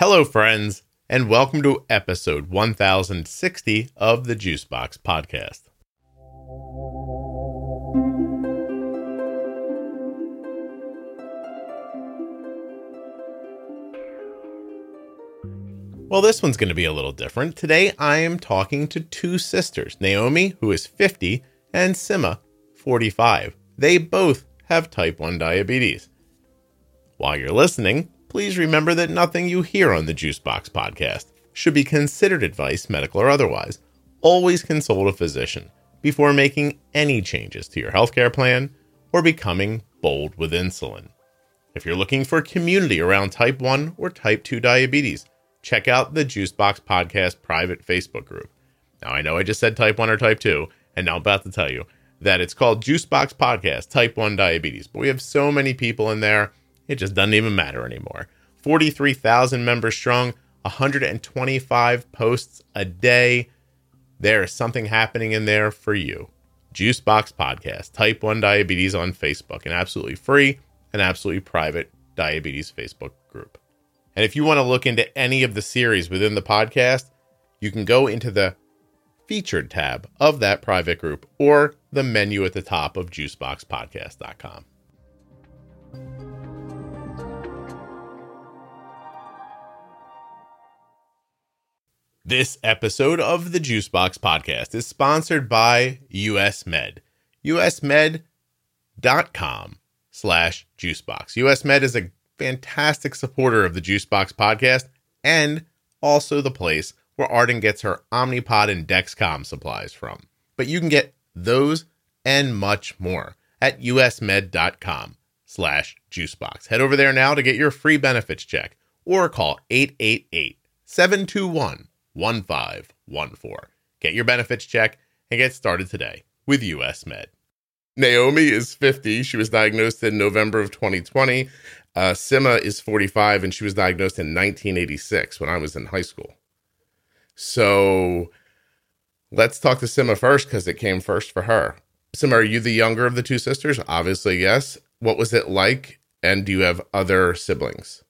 Hello, friends, and welcome to episode 1060 of the Juicebox Podcast. Well, this one's going to be a little different. Today, I am talking to two sisters Naomi, who is 50, and Sima, 45. They both have type 1 diabetes. While you're listening, please remember that nothing you hear on the Juicebox podcast should be considered advice, medical or otherwise. Always consult a physician before making any changes to your healthcare plan or becoming bold with insulin. If you're looking for community around type 1 or type 2 diabetes, check out the Juicebox Podcast private Facebook group. Now, I know I just said type 1 or type 2, and now I'm about to tell you that it's called Juicebox Podcast Type 1 Diabetes. But we have so many people in there, it just doesn't even matter anymore. 43,000 members strong, 125 posts a day. There is something happening in there for you. Juicebox Podcast, Type 1 Diabetes on Facebook, an absolutely free and absolutely private diabetes Facebook group. And if you want to look into any of the series within the podcast, you can go into the featured tab of that private group or the menu at the top of juiceboxpodcast.com. This episode of the Juicebox Podcast is sponsored by US Med. usmed.com slash juicebox. US Med is a fantastic supporter of the Juicebox Podcast and also the place where Arden gets her Omnipod and Dexcom supplies from. But you can get those and much more at usmed.com slash juicebox. Head over there now to get your free benefits check or call 888 721 1514. Get your benefits check and get started today with US Med. Naomi is 50. She was diagnosed in November of 2020. Uh, Sima is 45 and she was diagnosed in 1986 when I was in high school. So let's talk to Sima first because it came first for her. Sima, are you the younger of the two sisters? Obviously, yes. What was it like? And do you have other siblings?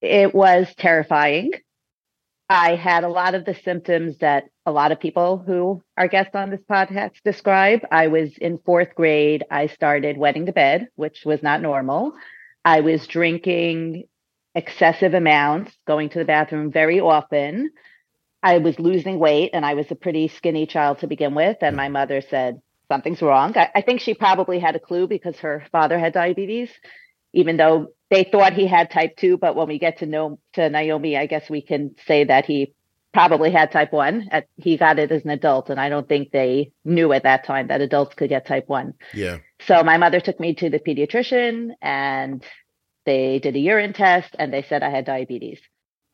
It was terrifying. I had a lot of the symptoms that a lot of people who are guests on this podcast describe. I was in fourth grade. I started wetting the bed, which was not normal. I was drinking excessive amounts, going to the bathroom very often. I was losing weight and I was a pretty skinny child to begin with. And my mother said, Something's wrong. I, I think she probably had a clue because her father had diabetes, even though they thought he had type 2 but when we get to know to naomi i guess we can say that he probably had type 1 at, he got it as an adult and i don't think they knew at that time that adults could get type 1 Yeah. so my mother took me to the pediatrician and they did a urine test and they said i had diabetes.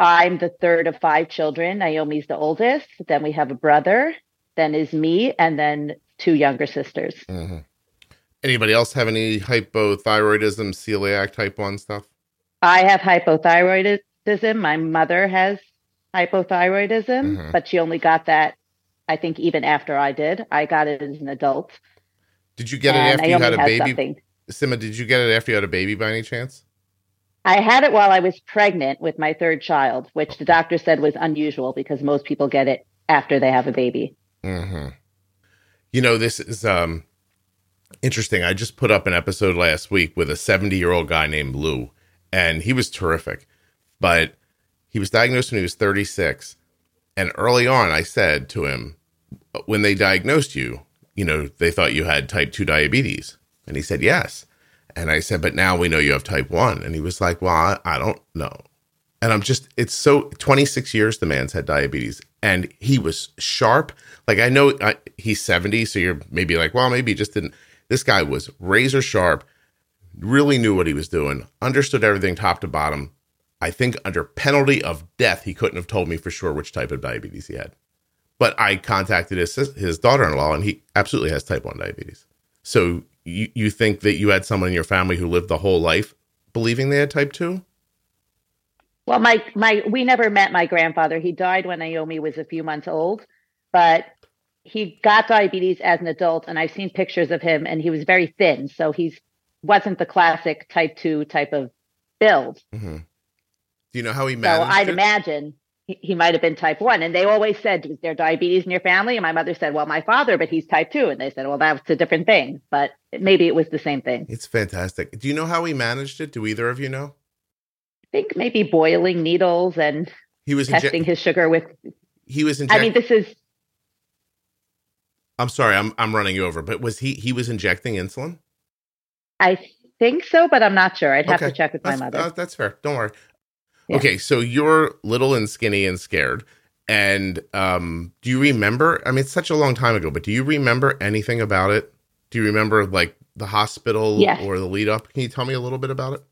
I'm the third of five children. Naomi's the oldest. Then we have a brother then is me and then two younger sisters. Mm-hmm. Anybody else have any hypothyroidism, celiac type 1 stuff? I have hypothyroidism. My mother has hypothyroidism, Mhm. but she only got that, I think, even after I did. I got it as an adult. Did you get it after you had a baby? something. Sima, did you get it after you had a baby by any chance? I had it while I was pregnant with my third child, which the doctor said was unusual because most people get it after they have a baby. Mm-hmm. You know, this is um interesting. I just put up an episode last week with a 70 year old guy named Lou, and he was terrific. But he was diagnosed when he was 36. And early on, I said to him, when they diagnosed you, you know, they thought you had type 2 diabetes. And he said, yes. And I said, but now we know you have type 1. And he was like, well, I, I don't know. And I'm just, it's so 26 years the man's had diabetes and he was sharp. Like I know uh, he's 70, so you're maybe like, well, maybe he just didn't. This guy was razor sharp, really knew what he was doing, understood everything top to bottom. I think under penalty of death, he couldn't have told me for sure which type of diabetes he had. But I contacted his his daughter-in-law, and he absolutely has type one diabetes. So you you think that you had someone in your family who lived the whole life believing they had type two? Well, my my we never met my grandfather. He died when Naomi was a few months old, but he got diabetes as an adult, and I've seen pictures of him, and he was very thin. So he's wasn't the classic type two type of build. Mm-hmm. Do you know how he So managed I'd it? imagine he, he might have been type one. And they always said, "Is there diabetes in your family?" And my mother said, "Well, my father, but he's type two. And they said, "Well, that's a different thing." But maybe it was the same thing. it's fantastic. Do you know how he managed it? Do either of you know? I think maybe boiling needles and He was testing inje- his sugar with. he was I mean, this is I'm sorry, I'm I'm running you over, but was he he was injecting insulin? I think so, but I'm not sure. I'd have Okay. to check with my mother. uh, that's fair. Don't worry. Yeah. Okay, so you're little and skinny and scared. And um, do you remember? I mean, it's such a long time ago, but do you remember anything about it? Do you remember like the hospital Yes. or the lead up? Can you tell me a little bit about it?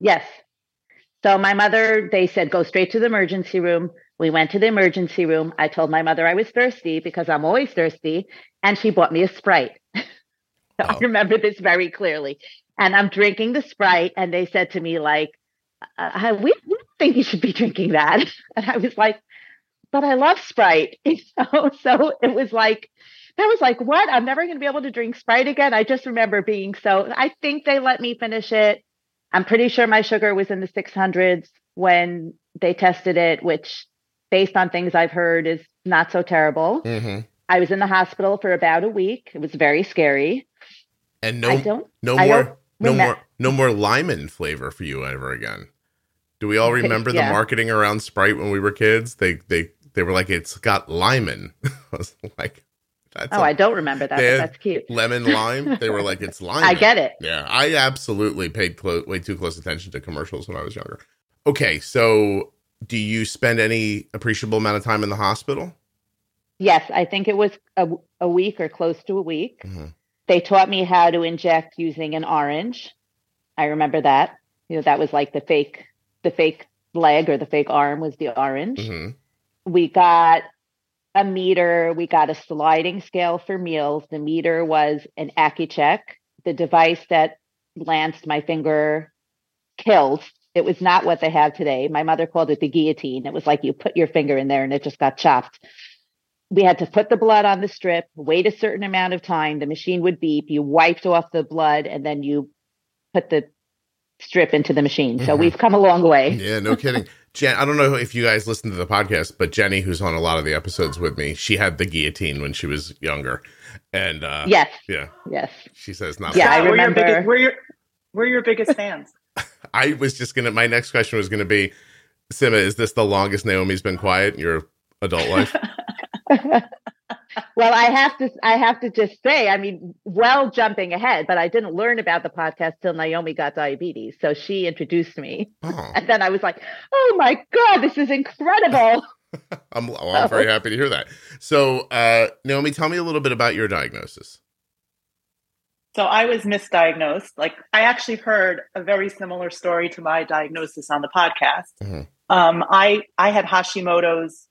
Yes. So my mother, they said, go straight to the emergency room. We went to the emergency room. I told my mother I was thirsty because I'm always thirsty, and she bought me a Sprite. so I remember this very clearly. And I'm drinking the Sprite, and they said to me, like, uh, we, we don't think you should be drinking that. And I was like, but I love Sprite. You know? So it was like, that was like, what? I'm never going to be able to drink Sprite again. I just remember being so, I think they let me finish it. I'm pretty sure my sugar was in the 600s when they tested it, which, based on things I've heard, is not so terrible. Mm-hmm. I was in the hospital for about a week. It was very scary. And I no, don't. no I more, no more, no more lemon flavor for you ever again. Do we all remember the yeah. marketing around Sprite when we were kids? They they they were like, it's got lemon. I was like, that's Oh, I don't remember that. That's cute. lemon lime. They were like, it's lime. I get it. Yeah, I absolutely paid clo- way too close attention to commercials when I was younger. Okay, so do you spend any appreciable amount of time in the hospital? Yes, I think it was a, a week or close to a week. Mhm. They taught me how to inject using an orange. I remember that. You know, that was like the fake, the fake leg or the fake arm was the orange. hmm We got a meter. We got a sliding scale for meals. The meter was an Accu-Chek, the device that lanced my finger killed. It was not what they have today. My mother called it the guillotine. It was like you put your finger in there and it just got chopped. We had to put the blood on the strip, wait a certain amount of time. The machine would beep. You wiped off the blood and then you put the strip into the machine. So Mhm. we've come a long way. Yeah, no kidding. Jen, I don't know if you guys listen to the podcast, but Jenny, who's on a lot of the episodes with me, she had the guillotine when she was younger, and uh, Yes, yeah, yes. she says not. Yeah, I Scott, we're Your biggest, we're your we're your biggest fans. I was just gonna. My next question was gonna be, Sima, is this the longest Naomi's been quiet in your adult life? well, I have to I have to just say, I mean, well jumping ahead, but I didn't learn about the podcast till Naomi got diabetes. So she introduced me. Oh, And then I was like, oh my God, this is incredible. I'm, well, I'm very happy to hear that. So, uh, Naomi, tell me a little bit about your diagnosis. So I was misdiagnosed. Like I actually heard a very similar story to my diagnosis on the podcast. Mhm. Um, I I had Hashimoto's.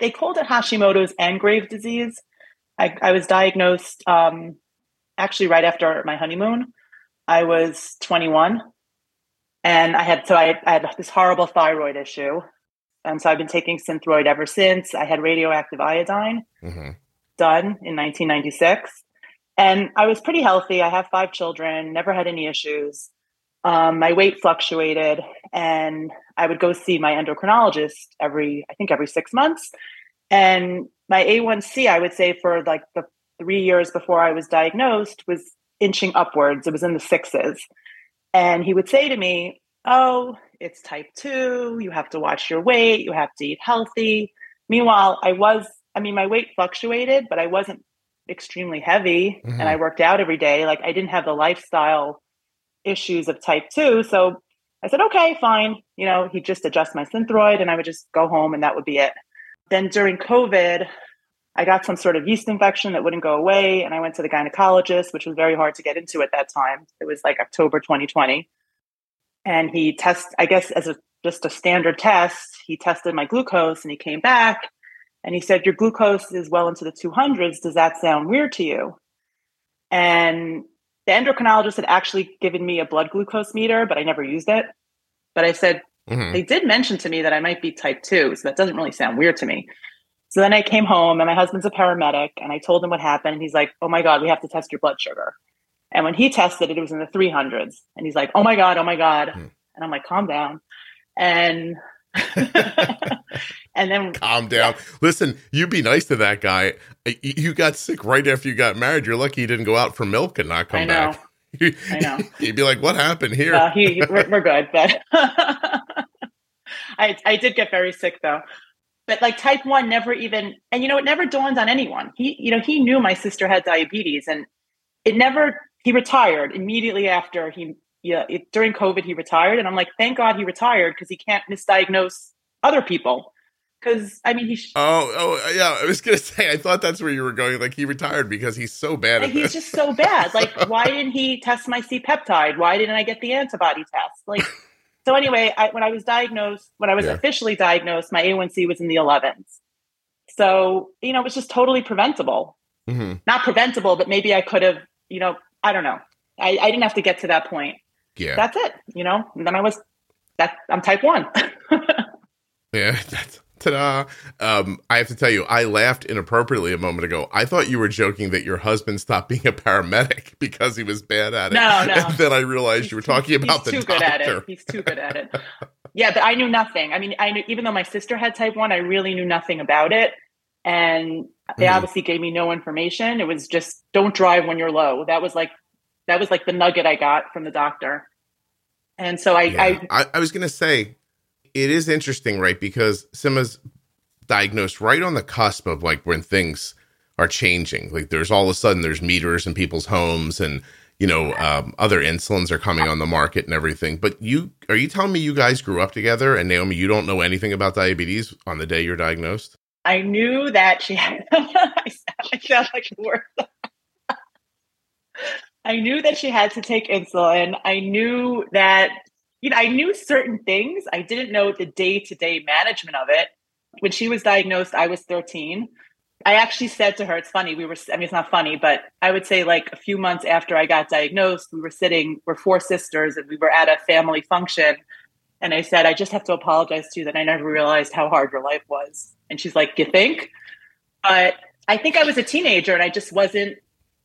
They called it Hashimoto's and Graves' disease. I, I was diagnosed um, actually right after my honeymoon. I was 21, and I had so I, I had this horrible thyroid issue, and so I've been taking Synthroid ever since. I had radioactive iodine hmm done in 1996. And I was pretty healthy. I have five children, never had any issues. Um, my weight fluctuated, and I would go see my endocrinologist every, I think, every six months. And my A1C, I would say, for like the three years before I was diagnosed, was inching upwards. It was in the sixes. And he would say to me, Oh, it's type two. You have to watch your weight. You have to eat healthy. Meanwhile, I was, I mean, my weight fluctuated, but I wasn't extremely heavy Mhm. and I worked out every day. Like I didn't have the lifestyle issues of type two. So I said, okay, fine. You know, he'd just adjust my synthroid and I would just go home and that would be it. Then during COVID, I got some sort of yeast infection that wouldn't go away. And I went to the gynecologist, which was very hard to get into at that time. It was like October 2020. And he test, I guess, as a just a standard test, he tested my glucose and he came back and he said, Your glucose is well into the 200s. Does that sound weird to you? And the endocrinologist had actually given me a blood glucose meter, but I never used it. But I said, hmm they did mention to me that I might be type 2, so that doesn't really sound weird to me. So then I came home and my husband's a paramedic and I told him what happened. And he's like, Oh my God, we have to test your blood sugar. And when he tested it, it was in the 300s. And he's like, Oh my God, oh my God. Hmm. And I'm like, Calm down. And and then calm down. Listen, you be nice to that guy. You got sick right after you got married. You're lucky you didn't go out for milk and not come I know. back. I know. He'd be like, "What happened here?" Uh, he, we're, we're good, but I I did get very sick though. But like type one never even, and you know, it never dawned on anyone. He, you know, he knew my sister had diabetes, and it never. He retired immediately after he, yeah, it, during COVID he retired, and I'm like, thank God he retired because he can't misdiagnose other people. Because I mean, he. Sh- Oh, oh, yeah. I was gonna say. I thought that's where you were going. Like he retired because he's so bad like, he's just so bad. Like, why didn't he test my C peptide? Why didn't I get the antibody test? Like, so anyway, I, when I was diagnosed, when I was Yeah. officially diagnosed, my A1C was in the 11s. So, you know, it was just totally preventable. Mhm. Not preventable, but maybe I could have, you know, I don't know. I, I didn't have to get to that point. Yeah, That's it, you know? And then I was, that I'm type one. yeah. That's, ta-da! Um, I have to tell you, I laughed inappropriately a moment ago. I thought you were joking that your husband stopped being a paramedic because he was bad at it. No, no. And then I realized you were talking about He's the too doctor. good at it. He's too good at it. Yeah, but I knew nothing. I mean, I knew even though my sister had type one, I really knew nothing about it. And they Mhm. obviously gave me no information. It was just don't drive when you're low. That was like that was like the nugget I got from the doctor. And so I, Yeah. I I, I was going to say, it is interesting, right? Because Sima's diagnosed right on the cusp of like when things are changing. Like there's all of a sudden there's meters in people's homes and, you know, um, other insulins are coming on the market and everything. But you, are you telling me you guys grew up together and Naomi, you don't know anything about diabetes on the day you're diagnosed? I knew that she had. I sound- like the worst. I knew that she had to take insulin. I knew that, you know, I knew certain things. I didn't know the day to day management of it. When she was diagnosed, I was 13. I actually said to her, it's funny, we were, I mean, it's not funny, but I would say like a few months after I got diagnosed, we were sitting, we're four sisters, and we were at a family function. And I said, I just have to apologize to you that I never realized how hard your life was. And she's like, You think? But I think I was a teenager and I just wasn't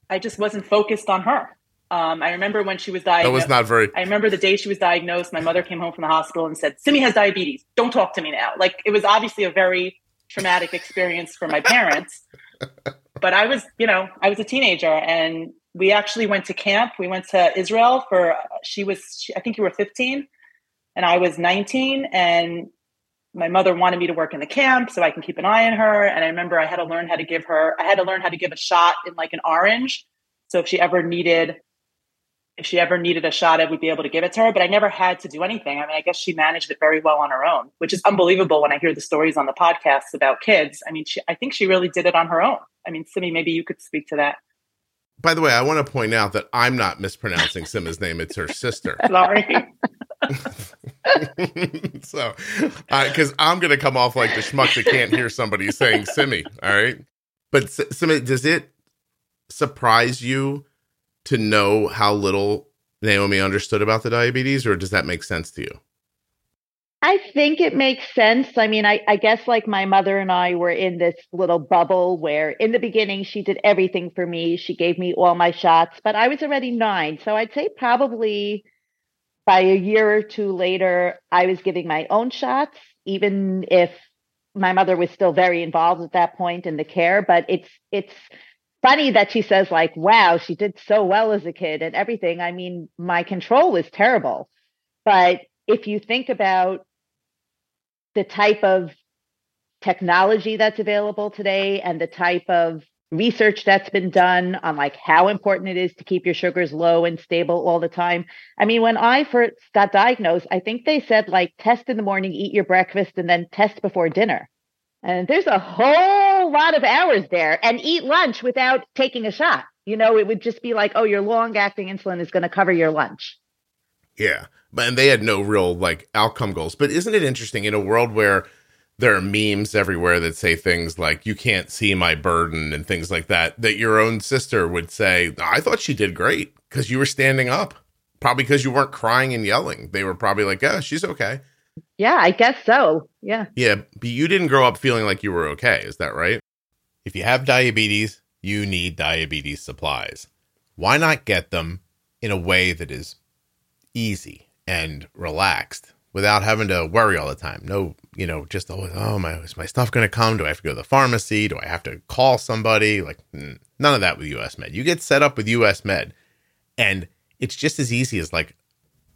I just wasn't focused on her. Um, I remember when she was diagnosed. That was not very, I remember the day she was diagnosed, my mother came home from the hospital and said, Simi has diabetes. Don't talk to me now. Like it was obviously a very traumatic experience for my parents. but I was, you know, I was a teenager and we actually went to camp. We went to Israel for, she was, she, I think you were 15 and I was 19 and my mother wanted me to work in the camp so I can keep an eye on her. And I remember I had to learn how to give her, I had to learn how to give a shot in like an orange. So if she ever needed, if she ever needed a shot, I would be able to give it to her. But I never had to do anything. I mean, I guess she managed it very well on her own, which is unbelievable when I hear the stories on the podcasts about kids. I mean, she, I think she really did it on her own. I mean, Simi, maybe you could speak to that. by the way, I want to point out that I'm not mispronouncing Sima's name. It's her sister. Sorry. so, uh, because I'm going to come off like the schmuck that can't hear somebody saying Simi. All right. But Simi, does it surprise you to know how little Naomi understood about the diabetes, or does that make sense to you? I think it makes sense. I mean, I, I guess like my mother and I were in this little bubble where in the beginning she did everything for me. She gave me all my shots, but I was already nine. So I'd say probably by a year or two later, I was giving my own shots, even if my mother was still very involved at that point in the care. But it's it's funny that she says, like, wow, she did so well as a kid and everything. I mean, my control was terrible. But if you think about the type of technology that's available today and the type of research that's been done on like how important it is to keep your sugars low and stable all the time. I mean, when I first got diagnosed, I think they said like test in the morning, eat your breakfast, and then test before dinner. And there's a whole lot of hours there and eat lunch without taking a shot. You know, it would just be like, oh, your long acting insulin is going to cover your lunch. Yeah. But and they had no real like outcome goals. But isn't it interesting in a world where there are memes everywhere that say things like you can't see my burden and things like that that your own sister would say, "I thought she did great cuz you were standing up." Probably because you weren't crying and yelling. They were probably like, "Yeah, she's okay." Yeah, I guess so. Yeah. Yeah, but you didn't grow up feeling like you were okay, is that right? If you have diabetes, you need diabetes supplies. Why not get them in a way that is easy and relaxed without having to worry all the time. No, you know, just always, oh, my, is my stuff going to come? Do I have to go to the pharmacy? Do I have to call somebody? Like, none of that with US Med. You get set up with US Med, and it's just as easy as like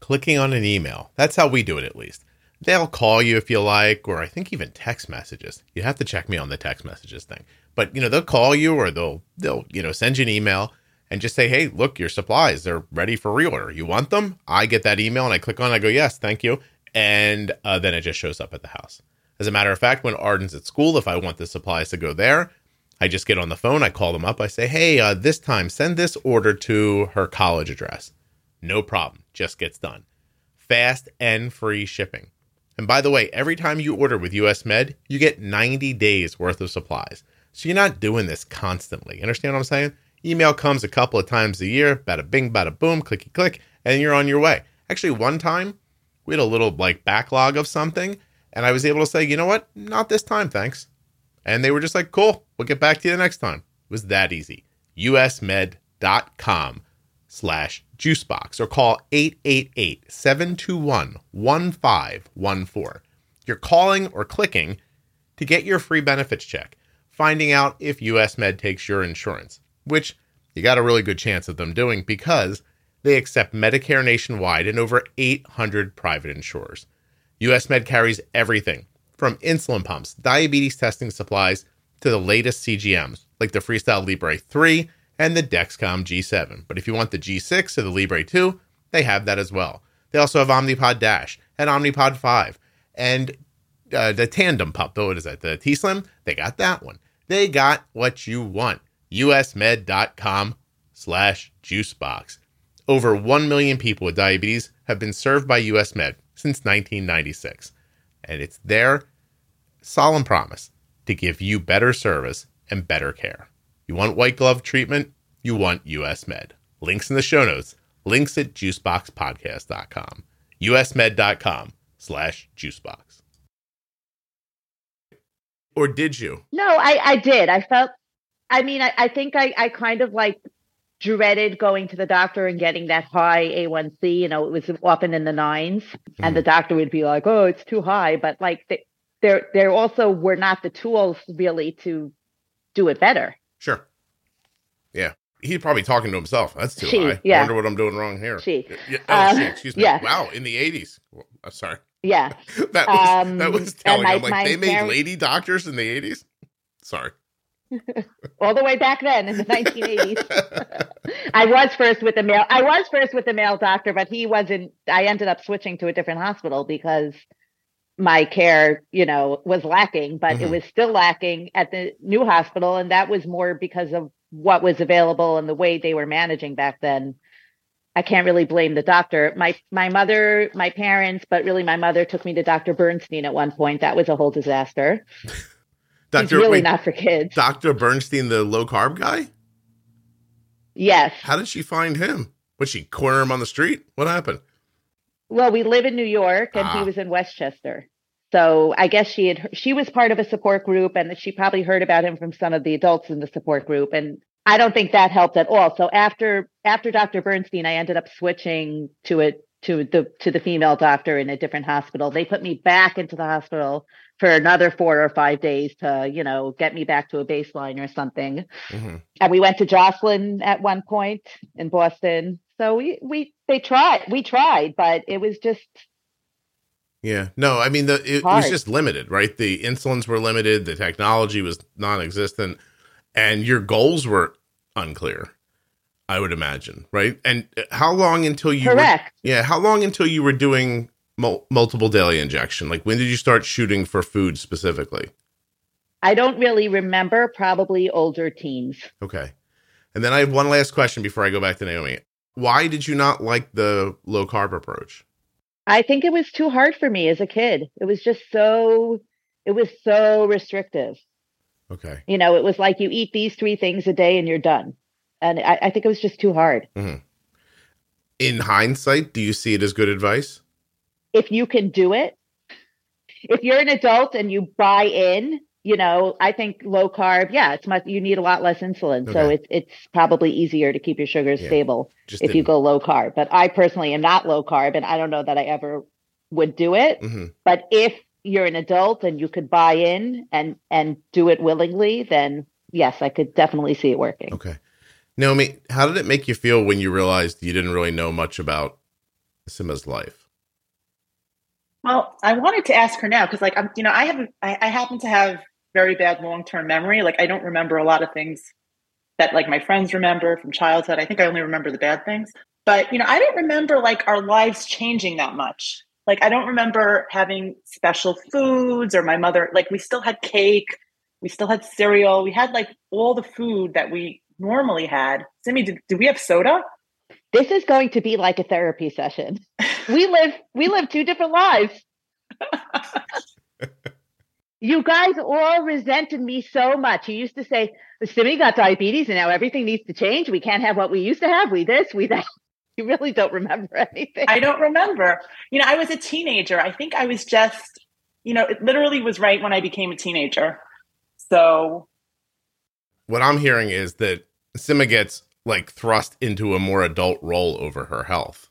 clicking on an email. That's how we do it, at least. They'll call you if you like, or I think even text messages. You have to check me on the text messages thing. But you know, they'll call you or they'll they'll, you know, send you an email and just say, Hey, look, your supplies, they're ready for reorder. You want them? I get that email and I click on it, I go, Yes, thank you. And uh, then it just shows up at the house. As a matter of fact, when Arden's at school, if I want the supplies to go there, I just get on the phone, I call them up, I say, Hey, uh, this time send this order to her college address. No problem. Just gets done. Fast and free shipping. And by the way, every time you order with US Med, you get 90 days worth of supplies. So you're not doing this constantly. Understand what I'm saying? Email comes a couple of times a year, bada bing, bada boom, clicky click, and you're on your way. Actually, one time we had a little like backlog of something, and I was able to say, you know what? Not this time, thanks. And they were just like, cool, we'll get back to you the next time. It was that easy. usmed.com slash juicebox or call 888-721-1514. You're calling or clicking to get your free benefits check, finding out if US Med takes your insurance, which you got a really good chance of them doing because they accept Medicare nationwide and over 800 private insurers. US Med carries everything from insulin pumps, diabetes testing supplies, to the latest CGMs like the Freestyle Libre 3 and the Dexcom G7. But if you want the G6 or the Libre 2, they have that as well. They also have Omnipod Dash and Omnipod 5 and uh, the Tandem pump. Oh, what is that? The T Slim? They got that one. They got what you want. usmed.com slash juicebox. Over 1 million people with diabetes have been served by US Med since 1996. And it's their solemn promise to give you better service and better care. You want white glove treatment? You want US Med. Links in the show notes. Links at juiceboxpodcast.com. usmed.com slash juicebox. Or did you? No, I, I did. I felt, I mean, I, I think I, I kind of like dreaded going to the doctor and getting that high A1C. You know, it was often in the nines, mm-hmm. and the doctor would be like, oh, it's too high. But like, they, there, there also were not the tools really to do it better. Sure. Yeah. He's probably talking to himself. That's too she, high. Yeah. I wonder what I'm doing wrong here. She. Yeah. Oh, um, she, excuse me. Yeah. Wow. In the 80s. Well, I'm sorry. Yeah. that was um, that was telling. My, I'm like, they made parents... lady doctors in the 80s. Sorry. All the way back then in the 1980s. I was first with the male. I was first with the male doctor, but he wasn't. I ended up switching to a different hospital because my care, you know, was lacking, but mm-hmm. it was still lacking at the new hospital. And that was more because of what was available and the way they were managing back then. I can't really blame the doctor. My my mother, my parents, but really my mother took me to Dr. Bernstein at one point. That was a whole disaster. Doctor, He's really wait, not for kids. Dr. Bernstein, the low carb guy? Yes. How did she find him? Was she corner him on the street? What happened? Well, we live in New York and ah. he was in Westchester. So I guess she had she was part of a support group and she probably heard about him from some of the adults in the support group and I don't think that helped at all. So after after Dr. Bernstein, I ended up switching to it to the to the female doctor in a different hospital. They put me back into the hospital for another four or five days to, you know, get me back to a baseline or something. Mm-hmm. And we went to Joslin at one point in Boston. So we we they tried, we tried, but it was just yeah, no, I mean the it, it, was just limited, right? The insulins were limited, the technology was non-existent, and your goals were unclear. I would imagine, right? And uh, how long until you correct? Were, yeah, how long until you were doing mul- multiple daily injection? Like when did you start shooting for food specifically? I don't really remember. Probably older teens. Okay, and then I have one last question before I go back to Naomi why did you not like the low carb approach? I think it was too hard for me as a kid. It was just so it was so restrictive. Okay. You know, it was like you eat these three things a day and you're done. And I, I think it was just too hard. Mm-hmm. In hindsight, do you see it as good advice? If you can do it, if you're an adult and you buy in, you know, I think low carb, yeah, it's much you need a lot less insulin. Okay. So it's it's probably easier to keep your sugars yeah, stable if didn't. you go low carb. But I personally am not low carb and I don't know that I ever would do it. hmm But if you're an adult and you could buy in and and do it willingly, then yes, I could definitely see it working. Okay. Naomi, how did it make you feel when you realized you didn't really know much about Sima's life? Well, I wanted to ask her now because, like, I'm, you know, I have, I, I happen to have very bad long term memory. Like, I don't remember a lot of things that, like, my friends remember from childhood. I think I only remember the bad things. But you know, I don't remember like our lives changing that much. Like, I don't remember having special foods or my mother. Like, we still had cake, we still had cereal, we had like all the food that we normally had. Simi, did, did we have soda? This is going to be like a therapy session. We live we live two different lives. you guys all resented me so much. You used to say, Simi got diabetes and now everything needs to change. We can't have what we used to have. We this, we that. You really don't remember anything. I don't remember. You know, I was a teenager. I think I was just, you know, it literally was right when I became a teenager. So, What I'm hearing is that Simma gets like thrust into a more adult role over her health.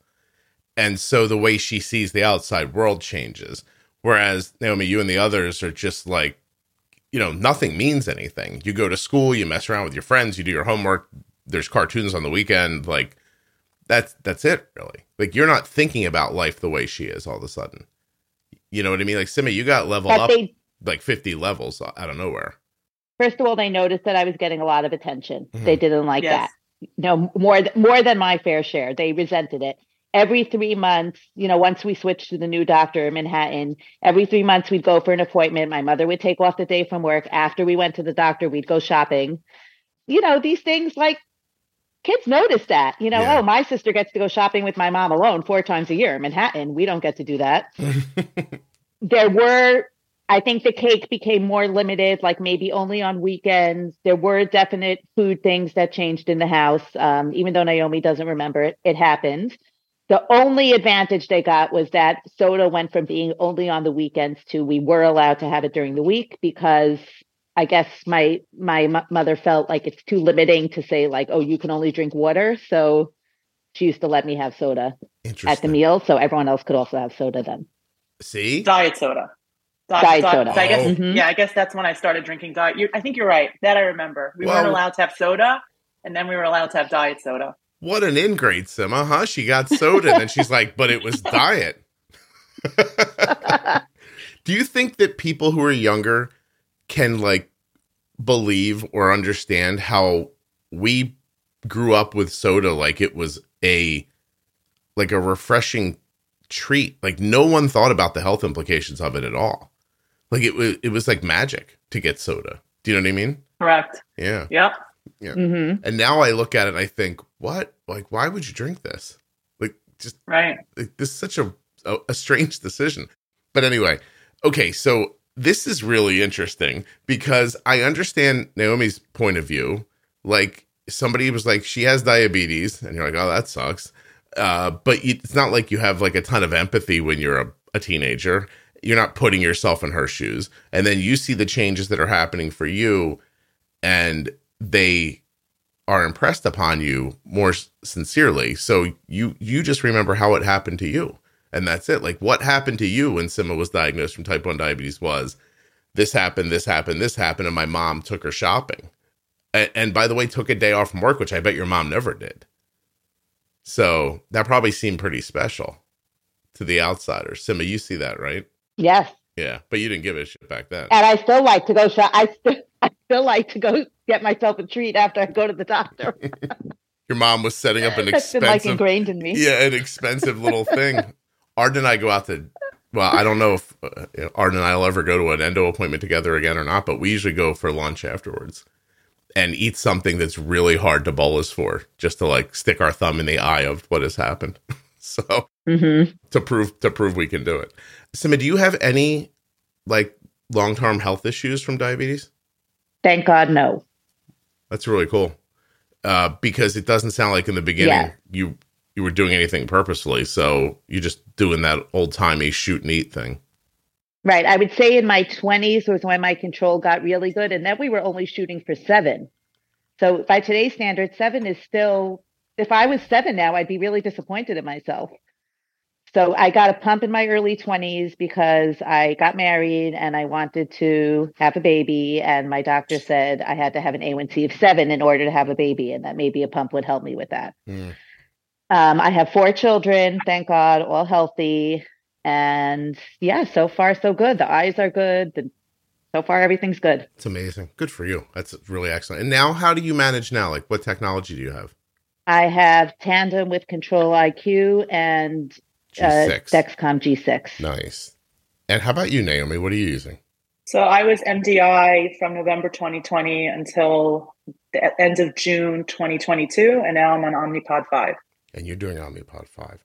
And so the way she sees the outside world changes. Whereas Naomi, you and the others are just like, you know, nothing means anything. You go to school, you mess around with your friends, you do your homework, there's cartoons on the weekend, like that's that's it really. Like you're not thinking about life the way she is all of a sudden. You know what I mean? Like Simma, you got level But up they like 50 levels out of nowhere. first of all, they noticed that I was getting a lot of attention. Mhm. They didn't like yes. that. No, more th- more than my fair share. They resented it. Every three months, you know, once we switched to the new doctor in Manhattan, every three months we'd go for an appointment. My mother would take off the day from work. After we went to the doctor, we'd go shopping. You know, these things like kids notice that. You know, Yeah. oh, my sister gets to go shopping with my mom alone four times a year in Manhattan. We don't get to do that. there were I think the cake became more limited, like maybe only on weekends. There were definite food things that changed in the house. Um, even though Naomi doesn't remember it, it happened. The only advantage they got was that soda went from being only on the weekends to we were allowed to have it during the week because I guess my my m- mother felt like it's too limiting to say like, oh, you can only drink water. So she used to let me have soda at the meal, so everyone else could also have soda then. See? diet soda. Di- Diet di- soda. I guess, Oh. Mhm. Yeah, I guess that's when I started drinking diet. You, I think you're right. That I remember. We weren't allowed to have soda, and then we were allowed to have diet soda. What an ingrate, Simma, huh? She got soda and then she's like, but it was diet. Do you think that people who are younger can like believe or understand how we grew up with soda like it was a like a refreshing treat? Like no one thought about the health implications of it at all. Like it was it was like magic to get soda. Do you know what I mean? Correct. Yeah. Yep. hmm And now I look at it and I think, what? Like, why would you drink this? Like, just Right. like, this is such a, a a strange decision. But anyway, okay, so this is really interesting because I understand Naomi's point of view. Like, somebody was like, she has diabetes, and you're like, oh, that sucks. Uh, but you, it's not like you have like a ton of empathy when you're a, a teenager. You're not putting yourself in her shoes, and then you see the changes that are happening for you, and they are impressed upon you more sincerely. So you you just remember how it happened to you, and that's it. Like what happened to you when Simma was diagnosed from type one diabetes was this happened, this happened, this happened, and my mom took her shopping, and, and by the way, took a day off from work, which I bet your mom never did. So that probably seemed pretty special to the outsider. Simma, you see that, right? Yes. Yeah, but you didn't give a shit back then. And I still like to go shop. I still, I still like to go get myself a treat after I go to the doctor. Your mom was setting up an That's been like ingrained in me. yeah, an expensive little thing. Arden and I go out to. Well, I don't know if uh, Arden and I will ever go to an endo appointment together again or not, but we usually go for lunch afterwards and eat something that's really hard to bolus for, just to like stick our thumb in the eye of what has happened. so hmm to prove to prove we can do it. Sima, do you have any like long term health issues from diabetes? Thank God, no. That's really cool. Uh, because it doesn't sound like in the beginning Yeah. you you were doing anything purposefully. So you're just doing that old timey shoot and eat thing. Right. I would say in my 20s was when my control got really good. And then we were only shooting for seven. So by today's standards, seven is still, if I was seven now, I'd be really disappointed in myself. So I got a pump in my early 20s because I got married and I wanted to have a baby. And my doctor said I had to have an A1C of seven in order to have a baby, and that maybe a pump would help me with that. Mm. Um, I have four children, thank God, all healthy. And yeah, so far, so good. The eyes are good. The, so far, everything's good. It's amazing. Good for you. That's really excellent. And now, how do you manage now? Like, what technology do you have? I have Tandem with Control IQ and uh, G6. Dexcom G6. Nice. And how about you, Naomi? What are you using? So I was MDI from November 2020 until the end of June 2022, and now I'm on Omnipod 5. And you're doing Omnipod 5.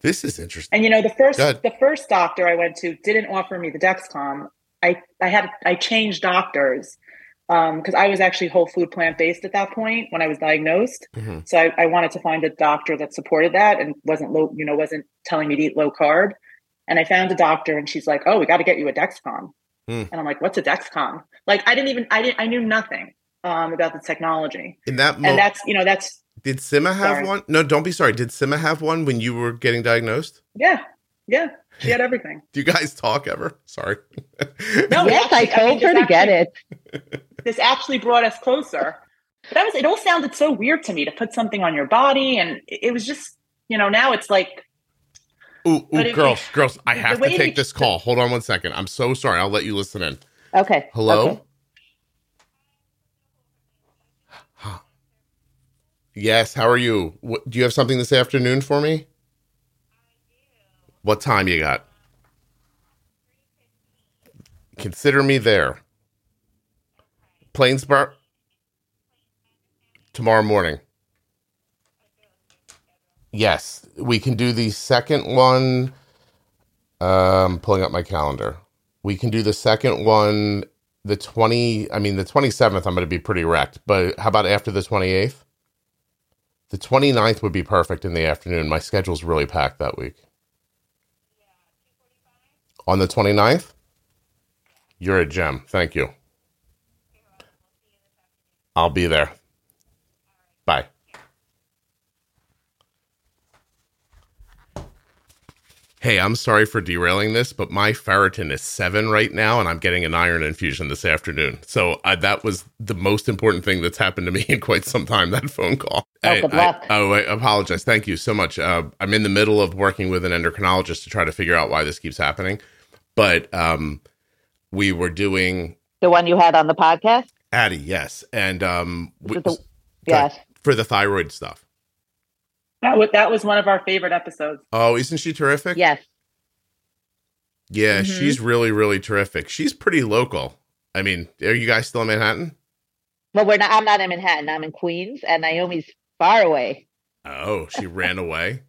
This is interesting. And you know, the first the first doctor I went to didn't offer me the Dexcom. I I had I changed doctors because I was actually whole food plant based at that point when I was diagnosed. Mhm. So I, I wanted to find a doctor that supported that and wasn't low, you know, wasn't telling me to eat low carb. And I found a doctor, and she's like, "Oh, we got to get you a Dexcom." Hmm. And I'm like, "What's a Dexcom?" Like I didn't even I didn't I knew nothing um, about the technology, In that and that's you know that's did Sima have Sorry. one? No, don't be sorry. Did Sima have one when you were getting diagnosed? yeah yeah she had everything. Do you guys talk ever? Sorry. No, yes, I actually, I mean, told her this to get it. this actually brought us closer. But that was it all sounded so weird to me to put something on your body and it it was just you know now it's like Ooh, ooh, girls, you- girls, I have to take this call. Hold on one second. I'm so sorry. I'll let you listen in. Okay. Hello? Okay. Yes, how are you? What, do you have something this afternoon for me? What time you got? Consider me there. Plainsboro? Tomorrow morning. Yes, we can do the second one. Um, pulling up my calendar. We can do the second one the 20 i mean the 27th i'm going to be pretty wrecked but how about after the 28th the 29th would be perfect in the afternoon my schedule's really packed that week on the 29th you're a gem thank you i'll be there bye Hey, I'm sorry for derailing this, but my ferritin is seven right now, and I'm getting an iron infusion this afternoon. So uh, that was the most important thing that's happened to me in quite some time. That phone call. Oh, I- I- oh, I apologize. Thank you so much. Uh, I'm in the middle of working with an endocrinologist to try to figure out why this keeps happening. But um, we were doing The one you had on the podcast? Addie, yes, and um, we- the- Yes. for the thyroid stuff. that was that was one of our favorite episodes. Oh, isn't she terrific? Yes. Yeah, Mhm. she's really, really terrific. She's pretty local. I mean, are you guys still in Manhattan? Well, we're not. I'm not in Manhattan. I'm in Queens, and Naomi's far away. Oh, she ran away.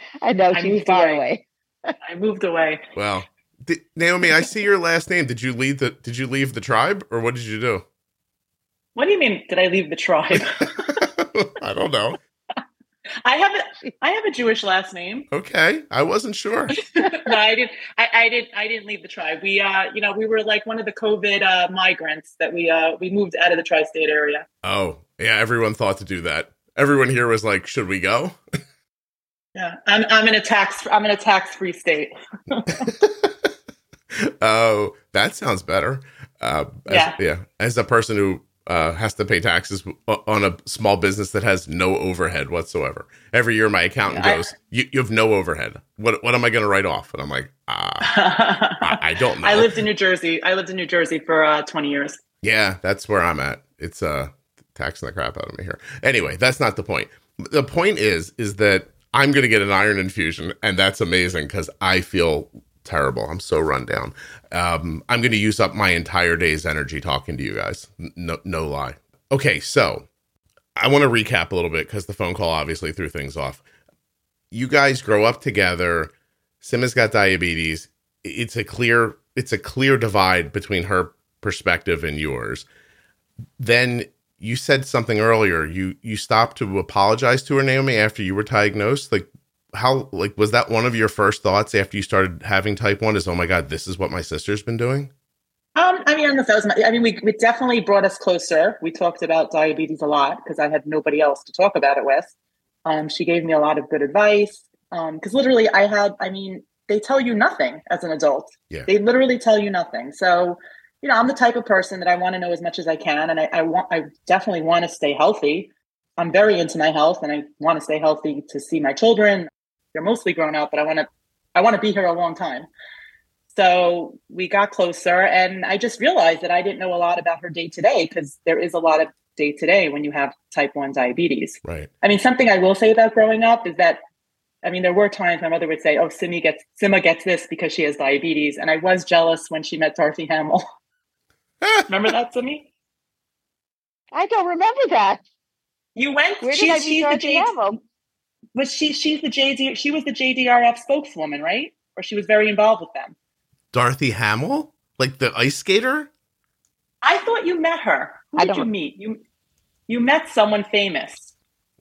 I know I she's far away. away. I moved away. Well, di- Naomi, I see your last name. Did you leave the Did you leave the tribe, or what did you do? What do you mean? Did I leave the tribe? I don't know. I have a I have a Jewish last name. Okay, I wasn't sure. no, I didn't. I, I didn't. I didn't leave the tribe. We, uh, you know, we were like one of the COVID uh, migrants that we uh, we moved out of the tri-state area. Oh, yeah. Everyone thought to do that. Everyone here was like, "Should we go?" Yeah, I'm I'm in a tax I'm in a tax free state. oh, that sounds better. Uh, as, Yeah. yeah. As a person who uh, has to pay taxes on a small business that has no overhead whatsoever, every year my accountant I- goes, you, "You have no overhead. What What am I going to write off?" And I'm like, "Ah, I, I don't know." I lived in New Jersey. I lived in New Jersey for uh, 20 years. Yeah, that's where I'm at. It's uh taxing the crap out of me here. Anyway, that's not the point. The point is is that I'm going to get an iron infusion and that's amazing cuz I feel terrible. I'm so run down. Um I'm going to use up my entire day's energy talking to you guys. No no lie. Okay, so I want to recap a little bit cuz the phone call obviously threw things off. You guys grow up together. Simma's got diabetes. It's a clear it's a clear divide between her perspective and yours. Then you said something earlier. You you stopped to apologize to her, Naomi, after you were diagnosed. Like how like was that one of your first thoughts after you started having type one? Is oh my god, this is what my sister's been doing? Um, I mean, I don't know if that was my, I mean, we, it definitely brought us closer. We talked about diabetes a lot because I had nobody else to talk about it with. Um, she gave me a lot of good advice. because um, literally I had, I mean, they tell you nothing as an adult. Yeah. They literally tell you nothing. So, you know, I'm the type of person that I want to know as much as I can, and I, I want, I definitely want to stay healthy. I'm very into my health, and I want to stay healthy to see my children. They're mostly grown up, but I want to, I want to be here a long time. So we got closer, and I just realized that I didn't know a lot about her day to day because there is a lot of day to day when you have type 1 diabetes. Right. I mean, something I will say about growing up is that, I mean, there were times my mother would say, Oh, Simi gets, Sima gets this because she has diabetes. And I was jealous when she met Dorothy Hamill. remember that, Simi? I don't remember that. You went, Where did I meet Dorothy Hamill? Was she, she's the JD, she was the JDRF spokeswoman, right? Or she was very involved with them. Dorothy Hamill? Like the ice skater? I thought you met her. Who did you meet? You you met someone famous.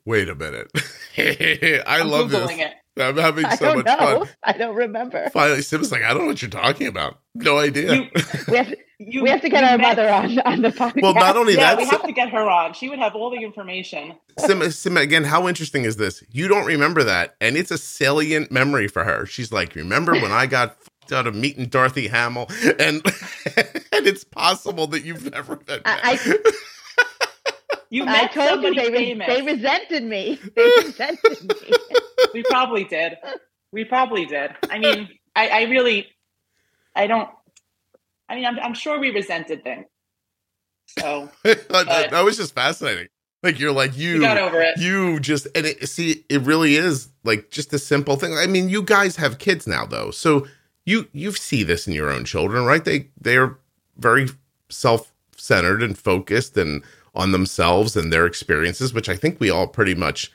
Wait a minute. I I'm love Googling this. It. I'm having I so don't much know. fun. I don't remember. Finally, Sim's like, I don't know what you're talking about. No idea. You, We have to, you, we have to get our met- mother on on the podcast. well, not only Yeah, that, we have to get her on. She would have all the information. Sim, Sim, again, how interesting is this? You don't remember that, and it's a salient memory for her. She's like, "Remember when I got fucked out of meeting Dorothy Hamill?" And and it's possible that you've never been. I- You I met told you somebody they, re- famous. they resented me. They resented me. we probably did. We probably did. I mean, I, I really, I don't. I mean, I'm, I'm sure we resented things. So that, that- that was just fascinating. Like you're like we you, got over it. you just and it, see, it really is like just a simple thing. I mean, you guys have kids now, though, so you you see this in your own children, right? They they are very self centered and focused and on themselves and their experiences, which I think we all pretty much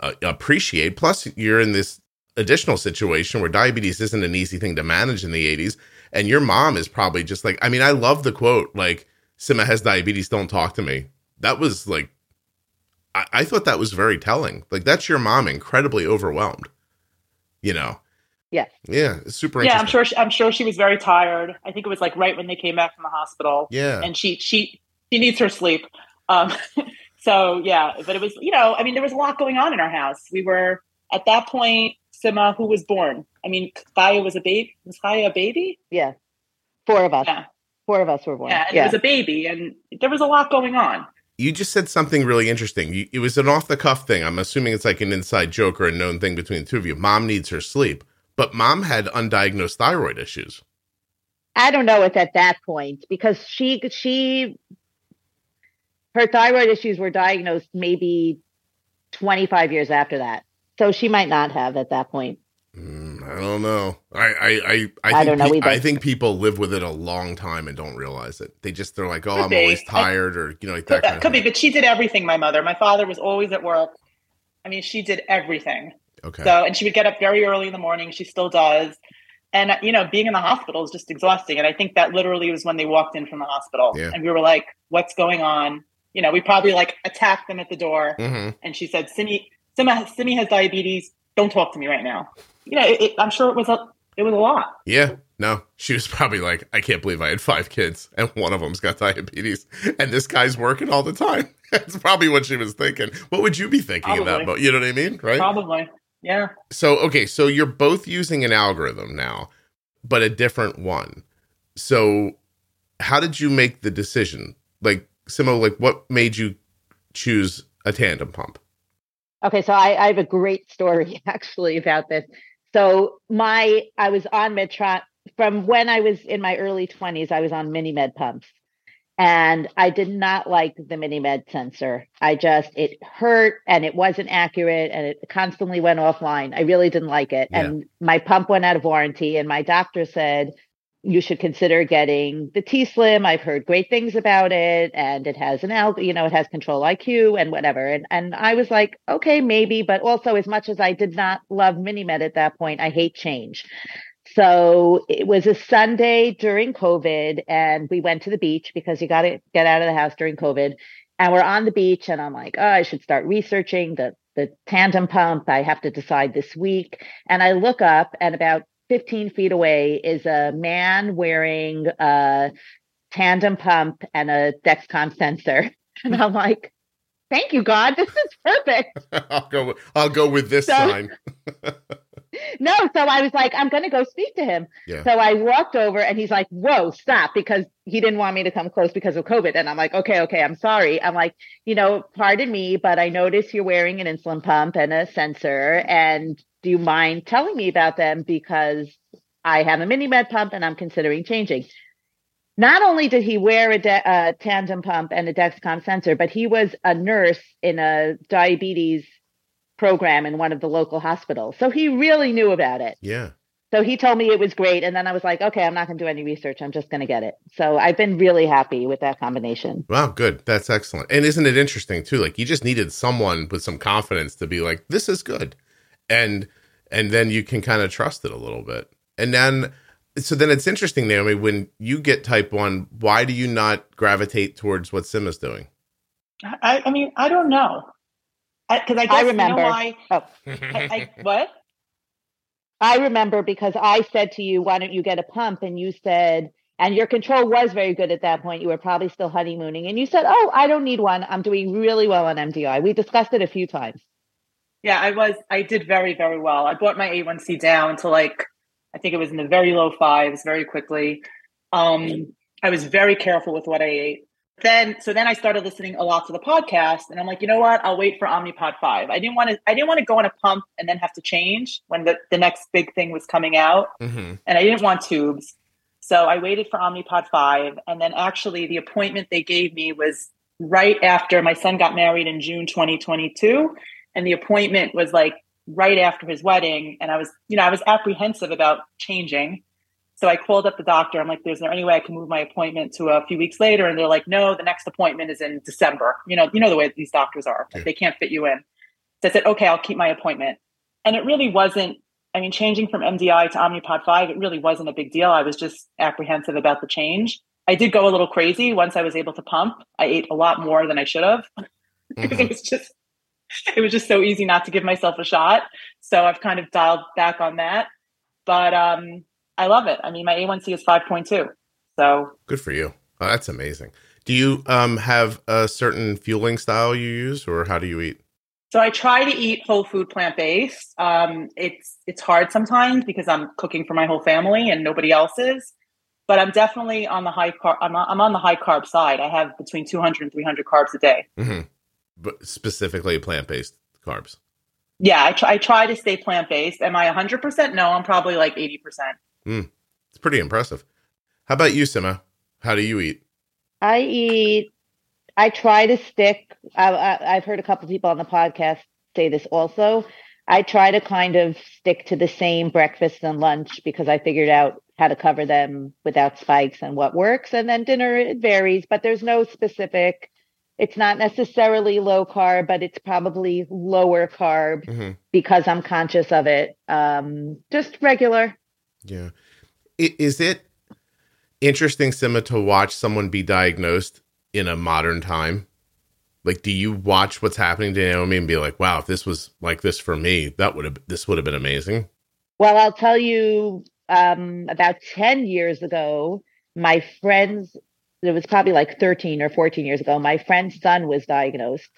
uh, appreciate. Plus, you're in this additional situation where diabetes isn't an easy thing to manage in the 80s, and your mom is probably just like, I mean, I love the quote like, "Sima has diabetes, don't talk to me." That was like, I, I thought that was very telling. Like, that's your mom incredibly overwhelmed. You know. Yes. Yeah, it's super. Yeah, I'm interesting. sure. She, I'm sure she was very tired. I think it was like right when they came back from the hospital. Yeah. and she she she needs her sleep. Um, so yeah, but it was you know I mean there was a lot going on in our house. We were at that point. Sima, who was born? I mean, Kaya was a baby. Was Kaya a baby? Yeah. Four of us. Yeah. Four of us were born. Yeah, and Yeah. it was a baby, and there was a lot going on. you just said something really interesting. You, it was an off the cuff thing. I'm assuming it's like an inside joke or a known thing between the two of you. Mom needs her sleep, but mom had undiagnosed thyroid issues. I don't know it at that point because she she her thyroid issues were diagnosed maybe 25 years after that. So she might not have at that point. Mm, I don't know. I I I, I, think I don't know pe- either. I think people live with it a long time and don't realize it. They just they're like, oh, Could I'm be. always tired, or you know, like that Could, kind of could be, thing. but she did everything. My mother, my father was always at work. I mean, she did everything. Okay. So, and she would get up very early in the morning. She still does. And, uh, you know, being in the hospital is just exhausting. And I think that literally was when they walked in from the hospital. Yeah. And we were like, what's going on? You know, we probably like attacked them at the door. hmm And she said, Simi, Simi, Simi has diabetes. Don't talk to me right now. You know, it, it, I'm sure it was a, it was a lot. Yeah. No, she was probably like, I can't believe I had five kids and one of them's got diabetes, and this guy's working all the time. That's probably what she was thinking. What would you be thinking in that? Probably. But you know what I mean, right? Probably. Yeah. So okay, so you're both using an algorithm now, but a different one. So how did you make the decision? Like Sima, like what made you choose a tandem pump? Okay, so I, I have a great story actually about this. So my I was on Medtronic from when I was in my early 20s, I was on MiniMed pumps. And I did not like the MiniMed sensor. I just it hurt and it wasn't accurate and it constantly went offline. I really didn't like it. Yeah. And my pump went out of warranty and my doctor said you should consider getting the T Slim. I've heard great things about it, and it has an al, you know, it has control IQ and whatever. And and I was like, okay, maybe, but also as much as I did not love MiniMed at that point, I hate change. So it was a Sunday during COVID, and we went to the beach because you got to get out of the house during COVID. And we're on the beach, and I'm like, oh, I should start researching the the tandem pump. I have to decide this week. And I look up, and about 15 feet away is a man wearing a tandem pump and a Dexcom sensor. And I'm like, thank you, God. This is perfect. I'll go. I'll go with this So- sign. No, so I was like, I'm going to go speak to him. Yeah. So I walked over and he's like, whoa, stop, because he didn't want me to come close because of COVID. And I'm like, okay, okay, I'm sorry. I'm like, you know, pardon me, but I notice you're wearing an insulin pump and a sensor. And do you mind telling me about them? Because I have a MiniMed pump and I'm considering changing. Not only did he wear a, de- a tandem pump and a Dexcom sensor, but he was a nurse in a diabetes program in one of the local hospitals. So he really knew about it. Yeah. So he told me it was great. And then I was like, okay, I'm not going to do any research. I'm just going to get it. So I've been really happy with that combination. Wow. Good. That's excellent. And isn't it interesting too? Like you just needed someone with some confidence to be like, this is good, and and then you can kind of trust it a little bit. And then so then it's interesting, Naomi, when you get type one, why do you not gravitate towards what Sim is doing? I, I mean, I don't know. Because I, guess I remember. You know why, Oh, I, I, what? I remember because I said to you, why don't you get a pump? And you said, and your control was very good at that point. You were probably still honeymooning. And you said, oh, I don't need one. I'm doing really well on MDI. We discussed it a few times. Yeah, I was. I did very, very well. I brought my A1C down to like, I think it was in the very low fives very quickly. Um, I was very careful with what I ate. Then, so then I started listening a lot to the podcast, and I'm like, you know what? I'll wait for Omnipod five. I didn't want to. I didn't want to go on a pump and then have to change when the the next big thing was coming out, Mm-hmm. and I didn't want tubes. So I waited for Omnipod 5. And then actually, the appointment they gave me was right after my son got married in June 2022. And the appointment was like right after his wedding. And I was, you know, I was apprehensive about changing. So I called up the doctor. I'm like, is there any way I can move my appointment to a few weeks later? And they're like, no, the next appointment is in December. You know, you know the way these doctors are. Like, they can't fit you in. So I said, okay, I'll keep my appointment. And it really wasn't I mean, changing from MDI to Omnipod 5, it really wasn't a big deal. I was just apprehensive about the change. I did go a little crazy once I was able to pump. I ate a lot more than I should have because it Mhm. was just it was just so easy not to give myself a shot. So I've kind of dialed back on that. But um I love it. I mean, my A1C is 5.2. So Good for you. Oh, that's amazing. Do you um have a certain fueling style you use, or how do you eat? So I try to eat whole food plant based. Um, it's it's hard sometimes because I'm cooking for my whole family and nobody else is. But I'm definitely on the high carb. I'm on, I'm on the high carb side. I have between 200 and 300 carbs a day. Mm-hmm. But specifically plant based carbs. Yeah, I try, I try to stay plant based. Am I 100%? No, I'm probably like 80%. Hmm. It's pretty impressive. How about you, Sima? How do you eat? I eat. I try to stick. I, I, I've heard a couple people on the podcast say this also. I try to kind of stick to the same breakfast and lunch because I figured out how to cover them without spikes and what works. And then dinner it varies, but there's no specific. It's not necessarily low carb, but it's probably lower carb Mm-hmm. because I'm conscious of it. Um, just regular. Yeah. Is it interesting, Sima, to watch someone be diagnosed in a modern time? Like, do you watch what's happening to Naomi and be like, "Wow, if this was like this for me, that would have this would have been amazing." Well, I'll tell you, um, about 10 years ago, my friend's, it was probably like 13 or 14 years ago, my friend's son was diagnosed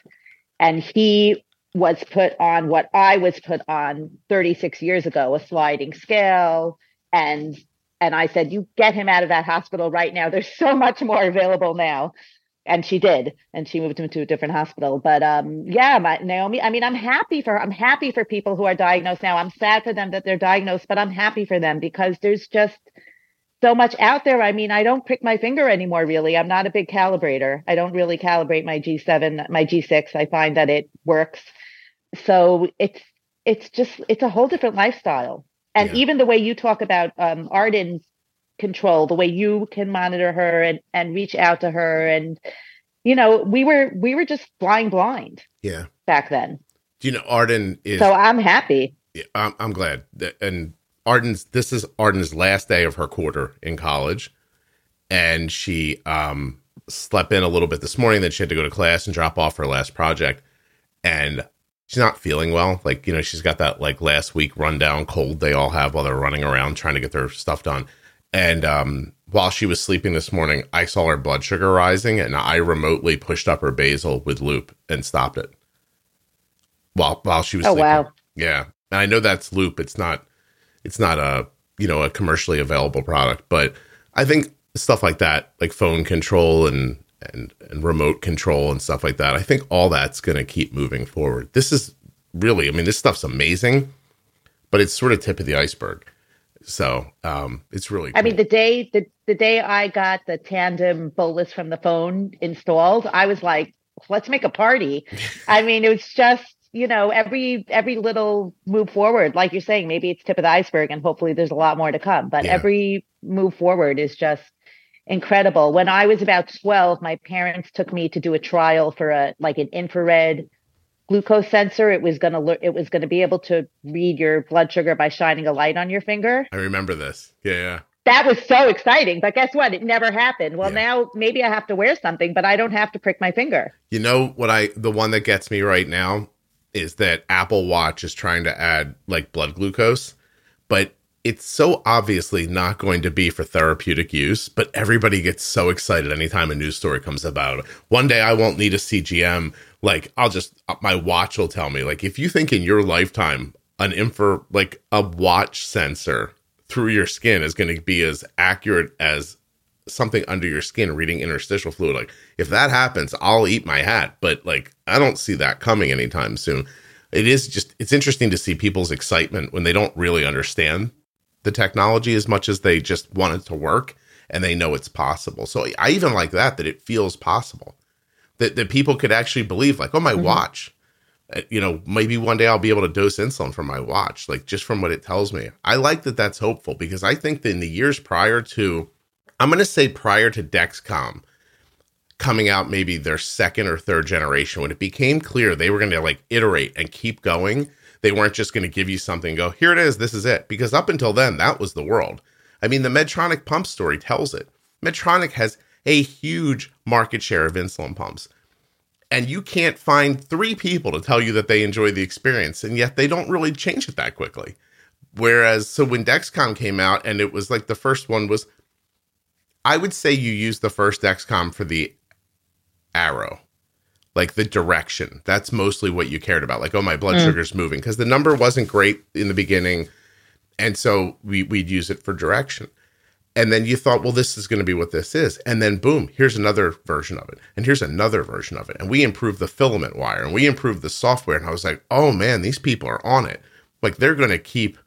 and he was put on what I was put on 36 years ago, a sliding scale. And and I said, you get him out of that hospital right now. There's so much more available now. And she did, and she moved him to a different hospital. But um, yeah, my Naomi. I mean, I'm happy for I'm happy for people who are diagnosed now. I'm sad for them that they're diagnosed, but I'm happy for them because there's just so much out there. I mean, I don't prick my finger anymore. Really, I'm not a big calibrator. I don't really calibrate my G7, my G6. I find that it works. So it's it's just it's a whole different lifestyle. And Yeah. even the way you talk about um, Arden's control, the way you can monitor her and and reach out to her, and you know, we were we were just flying blind Yeah. back then. Do you know Arden is? So I'm happy. Yeah, I'm, I'm glad. That- And Arden's this is Arden's last day of her quarter in college, and she um slept in a little bit this morning. Then she had to go to class and drop off her last project, and she's not feeling well. Like you know, she's got that like last week rundown cold they all have while they're running around trying to get their stuff done. And um, while she was sleeping this morning, I saw her blood sugar rising and I remotely pushed up her basal with loop and stopped it. While while she was Oh, sleeping. wow. Yeah. And I know that's loop. It's not it's not a you know a commercially available product, but I think stuff like that, like phone control and and and remote control and stuff like that, I think all that's going to keep moving forward. This is really, I mean, this stuff's amazing, but it's sort of tip of the iceberg. So um, it's really. I mean, the day the, the day I got the tandem bolus from the phone installed, I was like, let's make a party. I mean, it was just, you know, every every little move forward, like you're saying, maybe it's tip of the iceberg and hopefully there's a lot more to come. But Yeah. every move forward is just incredible. When I was about 12, my parents took me to do a trial for a like an infrared glucose sensor. It was gonna lear- it was gonna be able to read your blood sugar by shining a light on your finger I remember this. Yeah, yeah. that was so exciting. But guess what? It never happened. Well, Yeah. now maybe I have to wear something, but I don't have to prick my finger. You know what I the one that gets me right now is that Apple Watch is trying to add like blood glucose, but it's so obviously not going to be for therapeutic use, but everybody gets so excited anytime a news story comes about. One day I won't need a CGM, like I'll just uh, my watch will tell me. Like if you think in your lifetime an infra like a watch sensor through your skin is going to be as accurate as something under your skin reading interstitial fluid like if that happens i'll eat my hat. But like i don't see that coming anytime soon. It is just it's interesting to see people's excitement when they don't really understand the technology as much as they just want it to work and they know it's possible. So i even like that that it feels possible. That, that people could actually believe like oh my watch. Uh, you know maybe one day i'll be able to dose insulin from my watch like just from what it tells me. I like that that's hopeful because i think that in the years prior to I'm going to say prior to Dexcom coming out, maybe their second or third generation, when it became clear they were going to like iterate and keep going, they weren't just going to give you something go, here it is, this is it. Because up until then, that was the world. I mean, the Medtronic pump story tells it. Medtronic has a huge market share of insulin pumps. And you can't find three people to tell you that they enjoy the experience, and yet they don't really change it that quickly. Whereas, so when Dexcom came out, and it was like the first one was I would say you use the first Dexcom for the arrow, like the direction. That's mostly what you cared about. Like, oh, my blood Mm. sugar's moving because the number wasn't great in the beginning, and so we we'd use it for direction. And then you thought, well, this is going to be what this is, and then boom, here's another version of it, and here's another version of it, and we improved the filament wire, and we improved the software, and I was like, oh man, these people are on it. Like they're going to keep,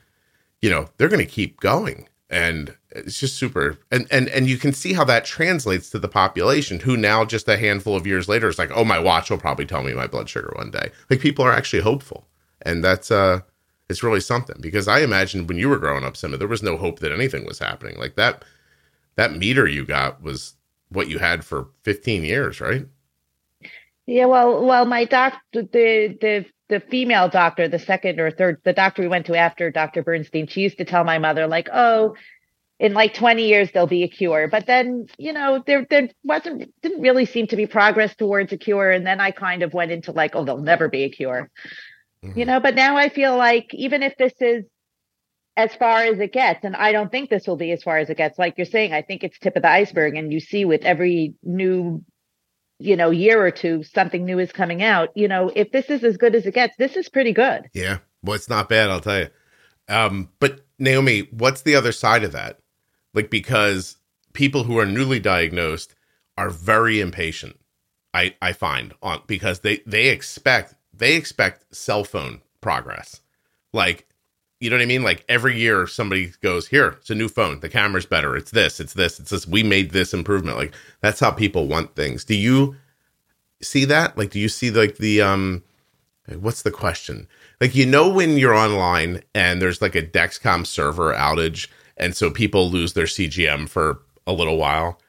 you know, they're going to keep going and it's just super. And and and you can see how that translates to the population who now just a handful of years later is like oh my watch will probably tell me my blood sugar one day. Like people are actually hopeful. And that's uh it's really something. Because i imagine when you were growing up Sima, there was no hope that anything was happening. Like that that meter you got was what you had for 15 years right? Yeah, well, well, my doctor, the the the female doctor, the second or third, the doctor we went to after Dr. Bernstein, she used to tell my mother, like, oh, in like 20 years there'll be a cure. But then, you know, there there wasn't didn't really seem to be progress towards a cure. And then I kind of went into like, oh, there'll never be a cure. You know, but now I feel like even if this is as far as it gets, and I don't think this will be as far as it gets, like you're saying, I think it's tip of the iceberg. And you see with every new you know year or two something new is coming out you know if this is as good as it gets this is pretty good Yeah. Well, it's not bad, I'll tell you. Um, but Naomi, what's the other side of that? Like, because people who are newly diagnosed are very impatient. I, I find on because they, they expect, they expect cell phone progress. Like, you know what I mean? Like every year somebody goes, here, it's a new phone. The camera's better. It's this, it's this, it's this. We made this improvement. Like that's how people want things. Do you see that? Like, do you see like the, um, what's the question? Like, you know, when you're online and there's like a Dexcom server outage, and so people lose their CGM for a little while,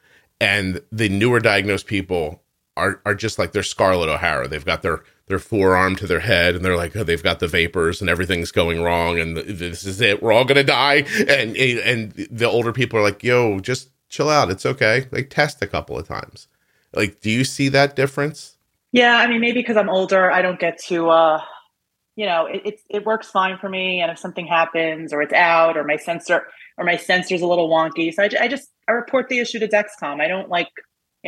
and the newer diagnosed people are are just like they're Scarlett O'Hara. They've got their their forearm to their head, and they're like, oh, they've got the vapors, and everything's going wrong, and this is it. We're all gonna die. And and the older people are like, yo, just chill out. It's okay. Like, test a couple of times. Like, do you see that difference? Yeah, I mean, maybe because I'm older, I don't get to, uh, you know, it, it it works fine for me. And if something happens, or it's out, or my sensor, or my sensor's a little wonky, so I, I just I report the issue to Dexcom. I don't like,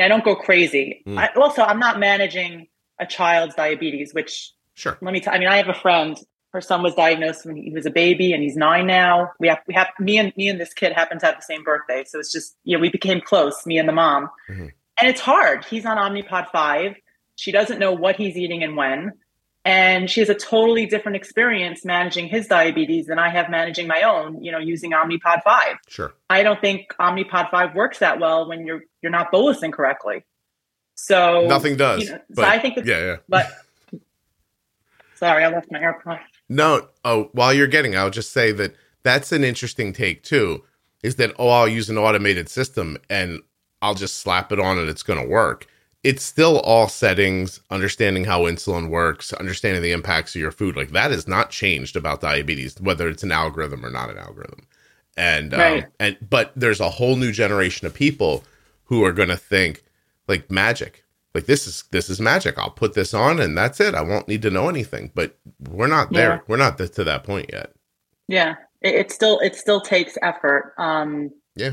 I don't go crazy. Mm. I, also, I'm not managing a child's diabetes, which Sure. let me tell. I mean, I have a friend. Her son was diagnosed when he was a baby, and he's nine now. We have we have me and me and this kid happen to have the same birthday, so it's just you know we became close, me and the mom. Mhm. And it's hard. He's on Omnipod five. She doesn't know what he's eating and when, and she has a totally different experience managing his diabetes than I have managing my own. You know, using Omnipod five. Sure. I don't think Omnipod five works that well when you're you're not bolusing correctly. So Nothing does. you know, so but I think that yeah, yeah. but sorry, I left my AirPod. No, oh, while you're getting, I'll just say that that's an interesting take too. Is that oh, I'll use an automated system and I'll just slap it on and it's going to work. It's still all settings, understanding how insulin works, understanding the impacts of your food. Like that has not changed about diabetes, whether it's an algorithm or not an algorithm. And Right. um, and but there's a whole new generation of people who are going to think like magic. Like this is this is magic. I'll put this on and that's it. I won't need to know anything. But we're not there. Yeah. We're not th- to that point yet. Yeah, it, it still it still takes effort. Um, Yeah.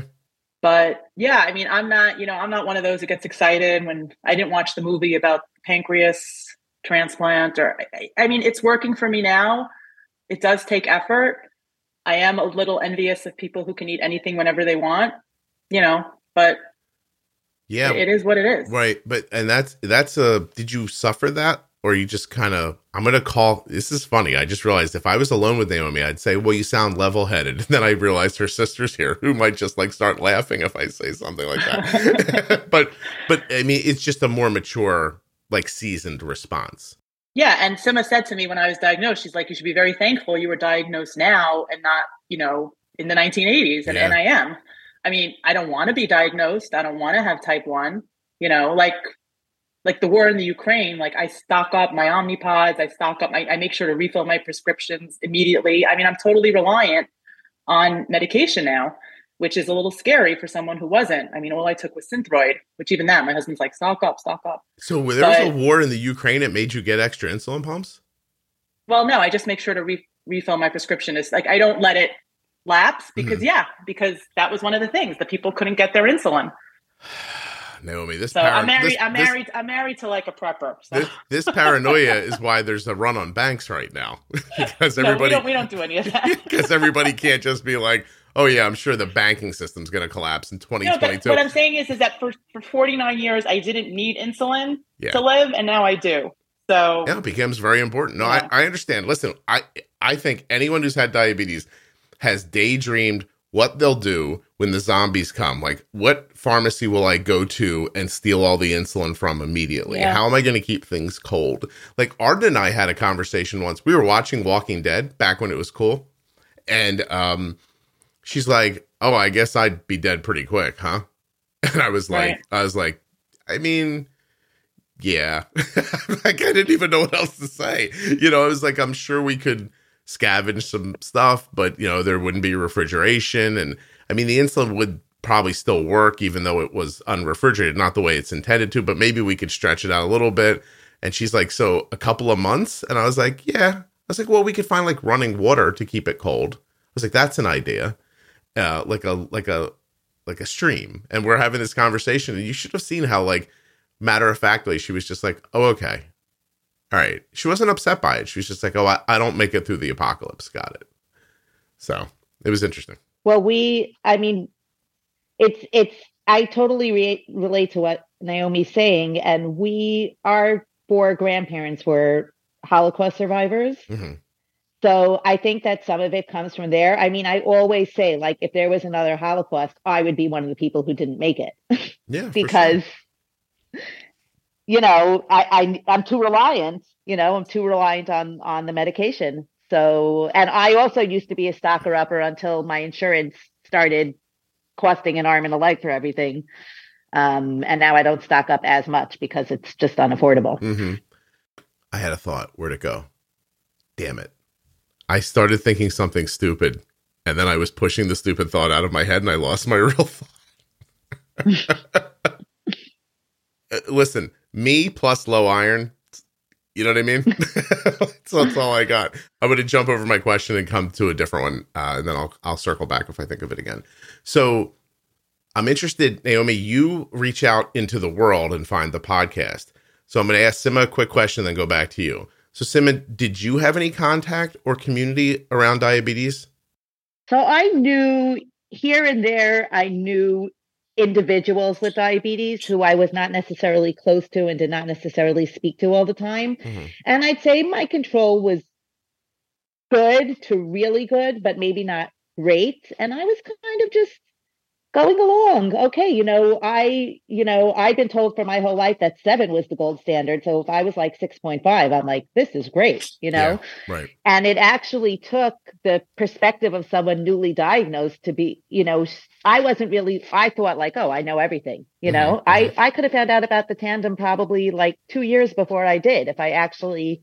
But yeah, I mean, I'm not you know I'm not one of those that gets excited when I didn't watch the movie about pancreas transplant or I, I mean it's working for me now. It does take effort. I am a little envious of people who can eat anything whenever they want, you know. But Yeah. it is what it is. Right. But and that's that's a did you suffer that? Or you just kind of I'm gonna call this is funny. I just realized if I was alone with Naomi, I'd say, Well, you sound level headed. And then I realized her sister's here who might just like start laughing if I say something like that. but but I mean it's just a more mature, like seasoned response. Yeah, and Sima said to me when I was diagnosed, she's like, "You should be very thankful you were diagnosed now and not, you know, in the 1980s." And, Yeah. and I am. I mean, I don't want to be diagnosed. I don't want to have type one. You know, like like the war in the Ukraine. Like I stock up my Omnipods. I stock up. My, I make sure to refill my prescriptions immediately. I mean, I'm totally reliant on medication now, which is a little scary for someone who wasn't. I mean, all I took was Synthroid, which even that, my husband's like, stock up, stock up. So when there was a war in the Ukraine, it made you get extra insulin pumps? Well, no, I just make sure to re- refill my prescription. It's like I don't let it lapse because, mm-hmm. yeah, because that was one of the things that people couldn't get their insulin. Naomi, this So I'm married. this- I'm this- married. I'm married to like a prepper. So. This, this paranoia is why there's a run on banks right now because no, we everybody don't. We don't do any of that. because everybody can't just be like, oh yeah, I'm sure the banking system's going to collapse in No, but 2022. what I'm saying is, is that for for 49 years I didn't need insulin Yeah. to live, and now I do. So yeah, it becomes very important. No, Yeah. I, I understand. Listen, I I think anyone who's had diabetes has daydreamed what they'll do when the zombies come. Like, what pharmacy will I go to and steal all the insulin from immediately? Yeah. How am I going to keep things cold? Like, Arden and I had a conversation once. We were watching Walking Dead back when it was cool, and um, she's like, "Oh, I guess I'd be dead pretty quick, huh?" And I was like, Right. I was like, I mean, yeah. like I didn't even know what else to say. You know, I was like, I'm sure we could scavenge some stuff, but you know, there wouldn't be refrigeration. And I mean, the insulin would probably still work, even though it was unrefrigerated, not the way it's intended to, but maybe we could stretch it out a little bit. And she's like, So a couple of months? And I was like, Yeah. I was like, Well, we could find like running water to keep it cold. I was like, That's an idea. Uh, like a like a like a stream. And we're having this conversation, and you should have seen how like matter of factly, she was just like, "Oh, okay, all right." She wasn't upset by it. She was just like, "Oh, I, I don't make it through the apocalypse." Got it. So it was interesting. Well, we, I mean, it's, it's, I totally re- relate to what Naomi's saying. And we, our four grandparents were Holocaust survivors. hmm So I think that some of it comes from there. I mean, I always say, like, if there was another Holocaust, I would be one of the people who didn't make it Yeah, because, you know, I, I I'm too reliant. You know, I'm too reliant on on the medication. So, and I also used to be a stocker upper until my insurance started costing an arm and a leg for everything. Um, and now I don't stock up as much because it's just unaffordable. sure. hmm I had a thought. Where'd it go? Damn it! I started thinking something stupid, and then I was pushing the stupid thought out of my head, and I lost my real thought. Uh, Listen, me plus low iron. You know what I mean? so that's all I got. I'm going to jump over my question and come to a different one, uh, and then I'll I'll circle back if I think of it again. So, I'm interested, Naomi, you reach out into the world and find the podcast. So I'm going to ask Sima a quick question, then go back to you. So, Sima, did you have any contact or community around diabetes? So I knew here and there, I knew individuals with diabetes who I was not necessarily close to and did not necessarily speak to all the time. Mm-hmm. And I'd say my control was good to really good, but maybe not great. And I was kind of just going along. Okay you know i you know i've been told for my whole life that seven was the gold standard. So if i was like 6.5 i'm like this is great you know? Yeah, right. And it actually took the perspective of someone newly diagnosed to be you know i wasn't really i thought like oh i know everything you know? Mm-hmm. i mm-hmm. i could have found out about the tandem probably like two years before i did if i actually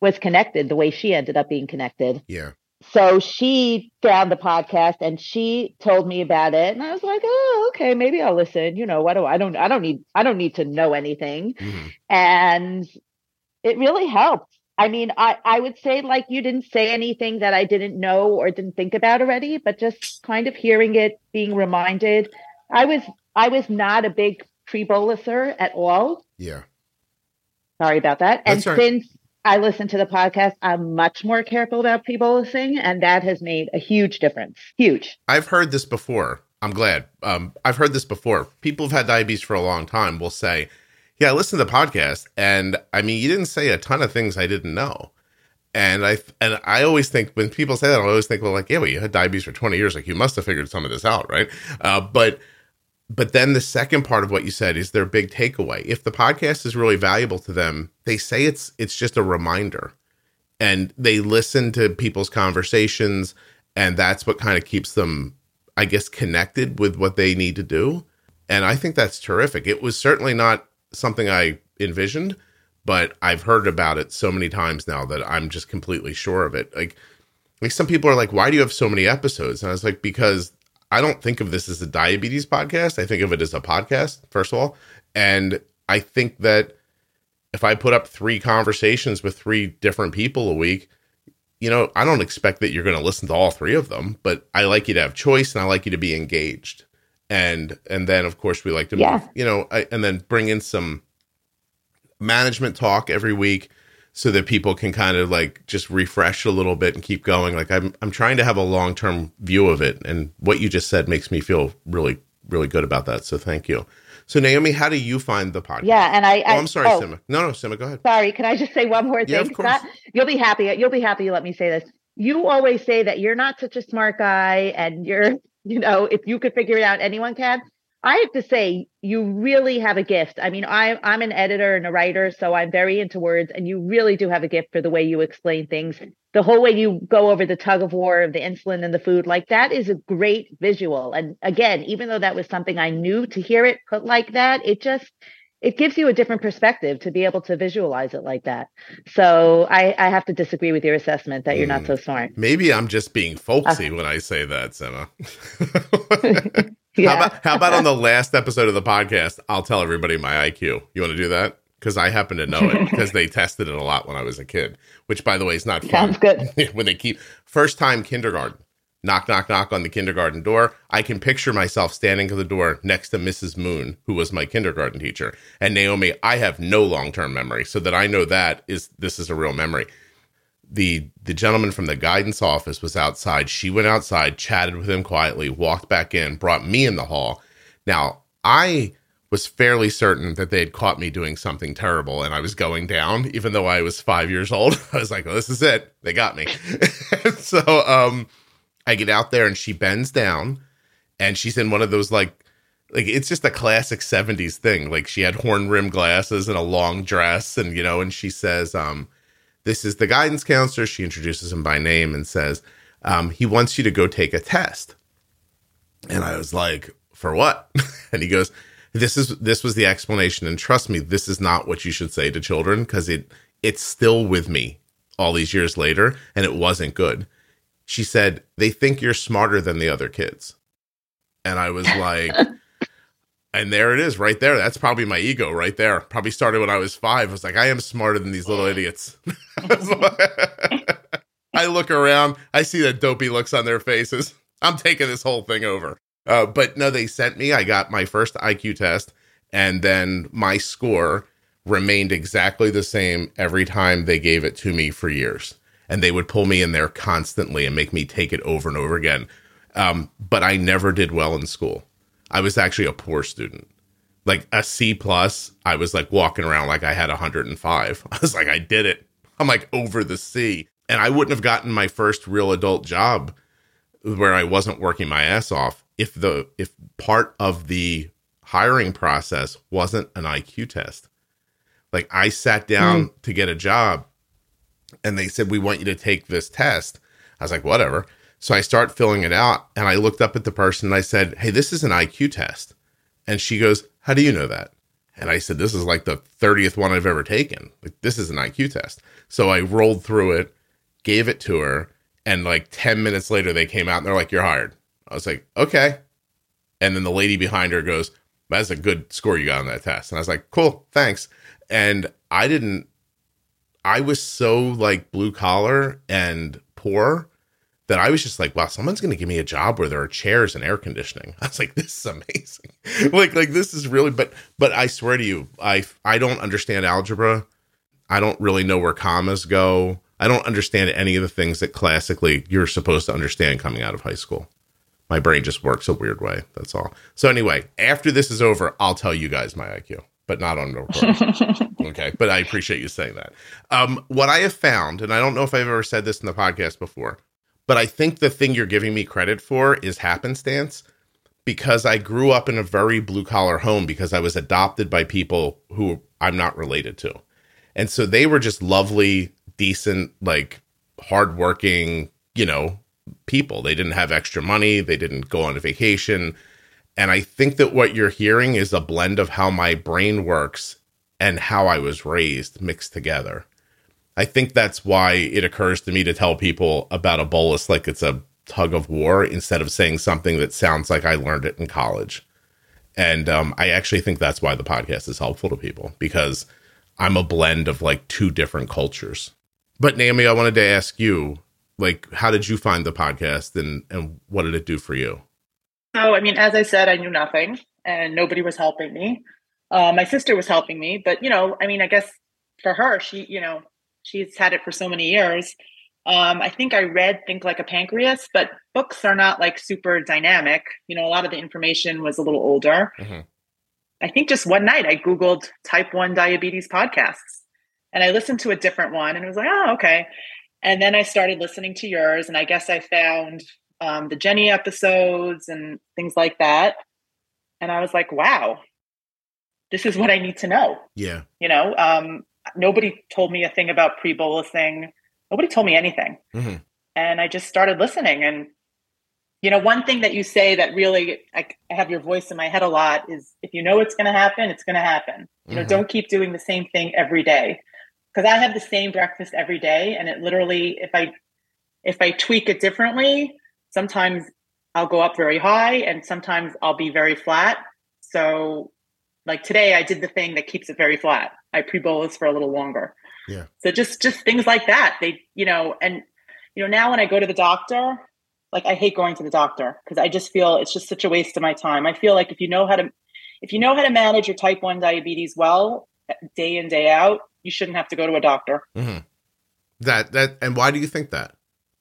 was connected the way she ended up being connected. Yeah so she found the podcast and she told me about it. And i was like oh okay maybe i'll listen. You know what do i don't i don't need i don't need to know anything. Mm-hmm. and it really helped. I mean i i would say like you didn't say anything that i didn't know or didn't think about already but just kind of hearing it being reminded. I was i was not a big pre-boluser at all. Yeah. Sorry about that. That's and right. since I listen to the podcast, I'm much more careful about people listening, and that has made a huge difference. Huge. I've heard this before. I'm glad. Um, I've heard this before. People who've had diabetes for a long time will say, "Yeah, I listened to the podcast, and I mean, you didn't say a ton of things I didn't know." And I and I always think when people say that, I always think, well, like, yeah, well, you had diabetes for 20 years, like you must have figured some of this out, right? Uh, but but then the second part of what you said is their big takeaway. If the podcast is really valuable to them, they say it's it's just a reminder. And they listen to people's conversations and that's what kind of keeps them I guess connected with what they need to do. And I think that's terrific. It was certainly not something I envisioned, but I've heard about it so many times now that I'm just completely sure of it. Like like some people are like, why do you have so many episodes? And I was like, because I don't think of this as a diabetes podcast. I think of it as a podcast, first of all. And I think that if I put up three conversations with three different people a week, you know, I don't expect that you're going to listen to all three of them, but I like you to have choice and I like you to be engaged. And and then of course we like to yeah. move, you know, I, and then bring in some management talk every week so that people can kind of like just refresh a little bit and keep going. Like I'm I'm trying to have a long term view of it, and what you just said makes me feel really really good about that. So thank you. So Naomi, how do you find the podcast? Yeah, and I, I oh, I'm sorry, oh, Sima. No, no, Sima, go ahead. Sorry, can I just say one more thing? Yeah, of course. You'll be happy. You'll be happy. You let me say this. You always say that you're not such a smart guy, and you're, you know, if you could figure it out, anyone can. I have to say, you really have a gift. I mean, I, I'm an editor and a writer, so I'm very into words, and you really do have a gift for the way you explain things. The whole way you go over the tug of war of the insulin and the food, like that is a great visual. And again, even though that was something I knew to hear it put like that, it just, it gives you a different perspective to be able to visualize it like that. So I, I have to disagree with your assessment that you're mm, not so smart. Maybe I'm just being folksy when I say that, Sima. Yeah. How about how about on the last episode of the podcast? I'll tell everybody my IQ. You want to do that? Because I happen to know it because they tested it a lot when I was a kid. Which, by the way, is not fun. Sounds good. when they keep first time kindergarten, knock knock knock on the kindergarten door. I can picture myself standing at the door next to Mrs. Moon, who was my kindergarten teacher, and Naomi. I have no long term memory, so that I know that is this is a real memory the the gentleman from the guidance office was outside. She went outside, chatted with him quietly, walked back in, brought me in the hall. Now, I was fairly certain that they had caught me doing something terrible and I was going down, even though I was five years old. I was like, well, this is it. They got me. so um I get out there and she bends down and she's in one of those like like it's just a classic 70s thing. Like she had horn rim glasses and a long dress and you know, and she says, um, this is the guidance counselor. She introduces him by name and says, um, he wants you to go take a test. And I was like, for what? and he goes, this is this was the explanation. And trust me, this is not what you should say to children because it it's still with me all these years later, and it wasn't good. She said, they think you're smarter than the other kids. And I was like, and there it is right there. That's probably my ego right there. Probably started when I was five. I was like, I am smarter than these little idiots. I look around, I see the dopey looks on their faces. I'm taking this whole thing over. Uh, but no, they sent me. I got my first IQ test, and then my score remained exactly the same every time they gave it to me for years. And they would pull me in there constantly and make me take it over and over again. Um, but I never did well in school. I was actually a poor student. Like a C plus, I was like walking around like I had 105. I was like, I did it. I'm like over the C. And I wouldn't have gotten my first real adult job where I wasn't working my ass off if the if part of the hiring process wasn't an IQ test. Like I sat down mm. to get a job and they said we want you to take this test. I was like, whatever. So I start filling it out and I looked up at the person and I said, "Hey, this is an IQ test." And she goes, "How do you know that?" And I said, "This is like the 30th one I've ever taken. Like this is an IQ test." So I rolled through it, gave it to her, and like 10 minutes later they came out and they're like, "You're hired." I was like, "Okay." And then the lady behind her goes, "That's a good score you got on that test." And I was like, "Cool, thanks." And I didn't I was so like blue collar and poor that I was just like, wow, someone's going to give me a job where there are chairs and air conditioning. I was like, this is amazing. like, like this is really, but, but I swear to you, I, I don't understand algebra. I don't really know where commas go. I don't understand any of the things that classically you're supposed to understand coming out of high school. My brain just works a weird way. That's all. So anyway, after this is over, I'll tell you guys my IQ, but not on record. okay, but I appreciate you saying that. Um, what I have found, and I don't know if I've ever said this in the podcast before, but I think the thing you're giving me credit for is happenstance because I grew up in a very blue collar home because I was adopted by people who I'm not related to. And so they were just lovely, decent, like hardworking, you know, people. They didn't have extra money, they didn't go on a vacation. And I think that what you're hearing is a blend of how my brain works and how I was raised mixed together. I think that's why it occurs to me to tell people about a bolus like it's a tug of war instead of saying something that sounds like I learned it in college. And um, I actually think that's why the podcast is helpful to people because I'm a blend of like two different cultures. But Naomi, I wanted to ask you, like, how did you find the podcast and and what did it do for you? So, I mean, as I said, I knew nothing and nobody was helping me. Uh, my sister was helping me, but you know, I mean, I guess for her, she, you know, she's had it for so many years. Um, I think I read Think Like a Pancreas, but books are not like super dynamic. You know, a lot of the information was a little older. Mm-hmm. I think just one night I Googled type 1 diabetes podcasts and I listened to a different one and it was like, oh, okay. And then I started listening to yours and I guess I found um, the Jenny episodes and things like that. And I was like, wow, this is what I need to know. Yeah. You know, um, nobody told me a thing about pre bolusing. Nobody told me anything. Mm-hmm. And I just started listening. And, you know, one thing that you say that really, I, I have your voice in my head a lot is if you know it's going to happen, it's going to happen. You mm-hmm. know, don't keep doing the same thing every day. Because I have the same breakfast every day. And it literally, if I, if I tweak it differently, sometimes I'll go up very high and sometimes I'll be very flat. So like today I did the thing that keeps it very flat. I pre-bolus for a little longer. Yeah. So just just things like that. They, you know, and you know, now when I go to the doctor, like I hate going to the doctor because I just feel it's just such a waste of my time. I feel like if you know how to if you know how to manage your type 1 diabetes well, day in day out, you shouldn't have to go to a doctor. Mm-hmm. That that and why do you think that?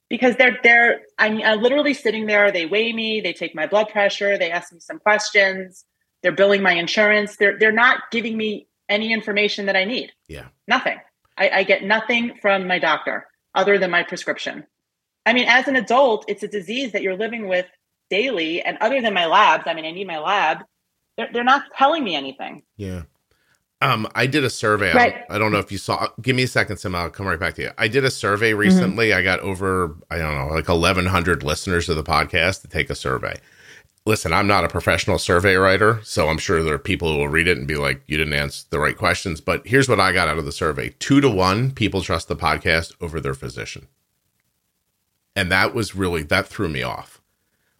Because they're they're I'm, I'm literally sitting there. They weigh me. They take my blood pressure. They ask me some questions they're billing my insurance. They're they're not giving me any information that I need. Yeah. Nothing. I, I get nothing from my doctor other than my prescription. I mean, as an adult, it's a disease that you're living with daily. And other than my labs, I mean, I need my lab. They're, they're not telling me anything. Yeah. Um, I did a survey. Right. I don't know if you saw. Give me a second, Sim. I'll come right back to you. I did a survey mm-hmm. recently. Mm-hmm. I got over, I don't know, like 1,100 listeners of the podcast to take a survey listen, I'm not a professional survey writer, so I'm sure there are people who will read it and be like, you didn't answer the right questions. But here's what I got out of the survey two to one, people trust the podcast over their physician. And that was really, that threw me off.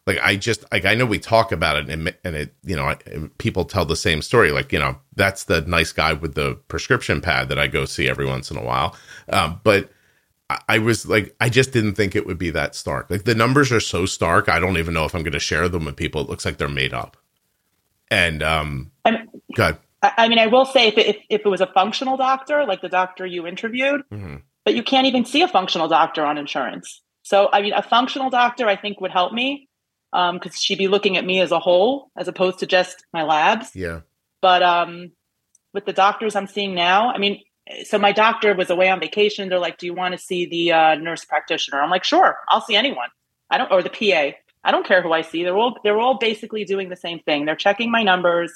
Like, I just, like, I know we talk about it and, and it, you know, people tell the same story. Like, you know, that's the nice guy with the prescription pad that I go see every once in a while. Um, but I, was like, I just didn't think it would be that stark. Like the numbers are so stark, I don't even know if I'm going to share them with people. It looks like they're made up. And um, I'm, good. I mean, I will say if it, if, if it was a functional doctor, like the doctor you interviewed, Mm-hmm. but you can't even see a functional doctor on insurance. So, I mean, a functional doctor I think would help me because um, she'd be looking at me as a whole as opposed to just my labs. Yeah. But um, with the doctors I'm seeing now, I mean, so my doctor was away on vacation. They're like, "Do you want to see the uh, nurse practitioner?" I'm like, "Sure, I'll see anyone." I don't, or the PA. I don't care who I see. They're all they're all basically doing the same thing. They're checking my numbers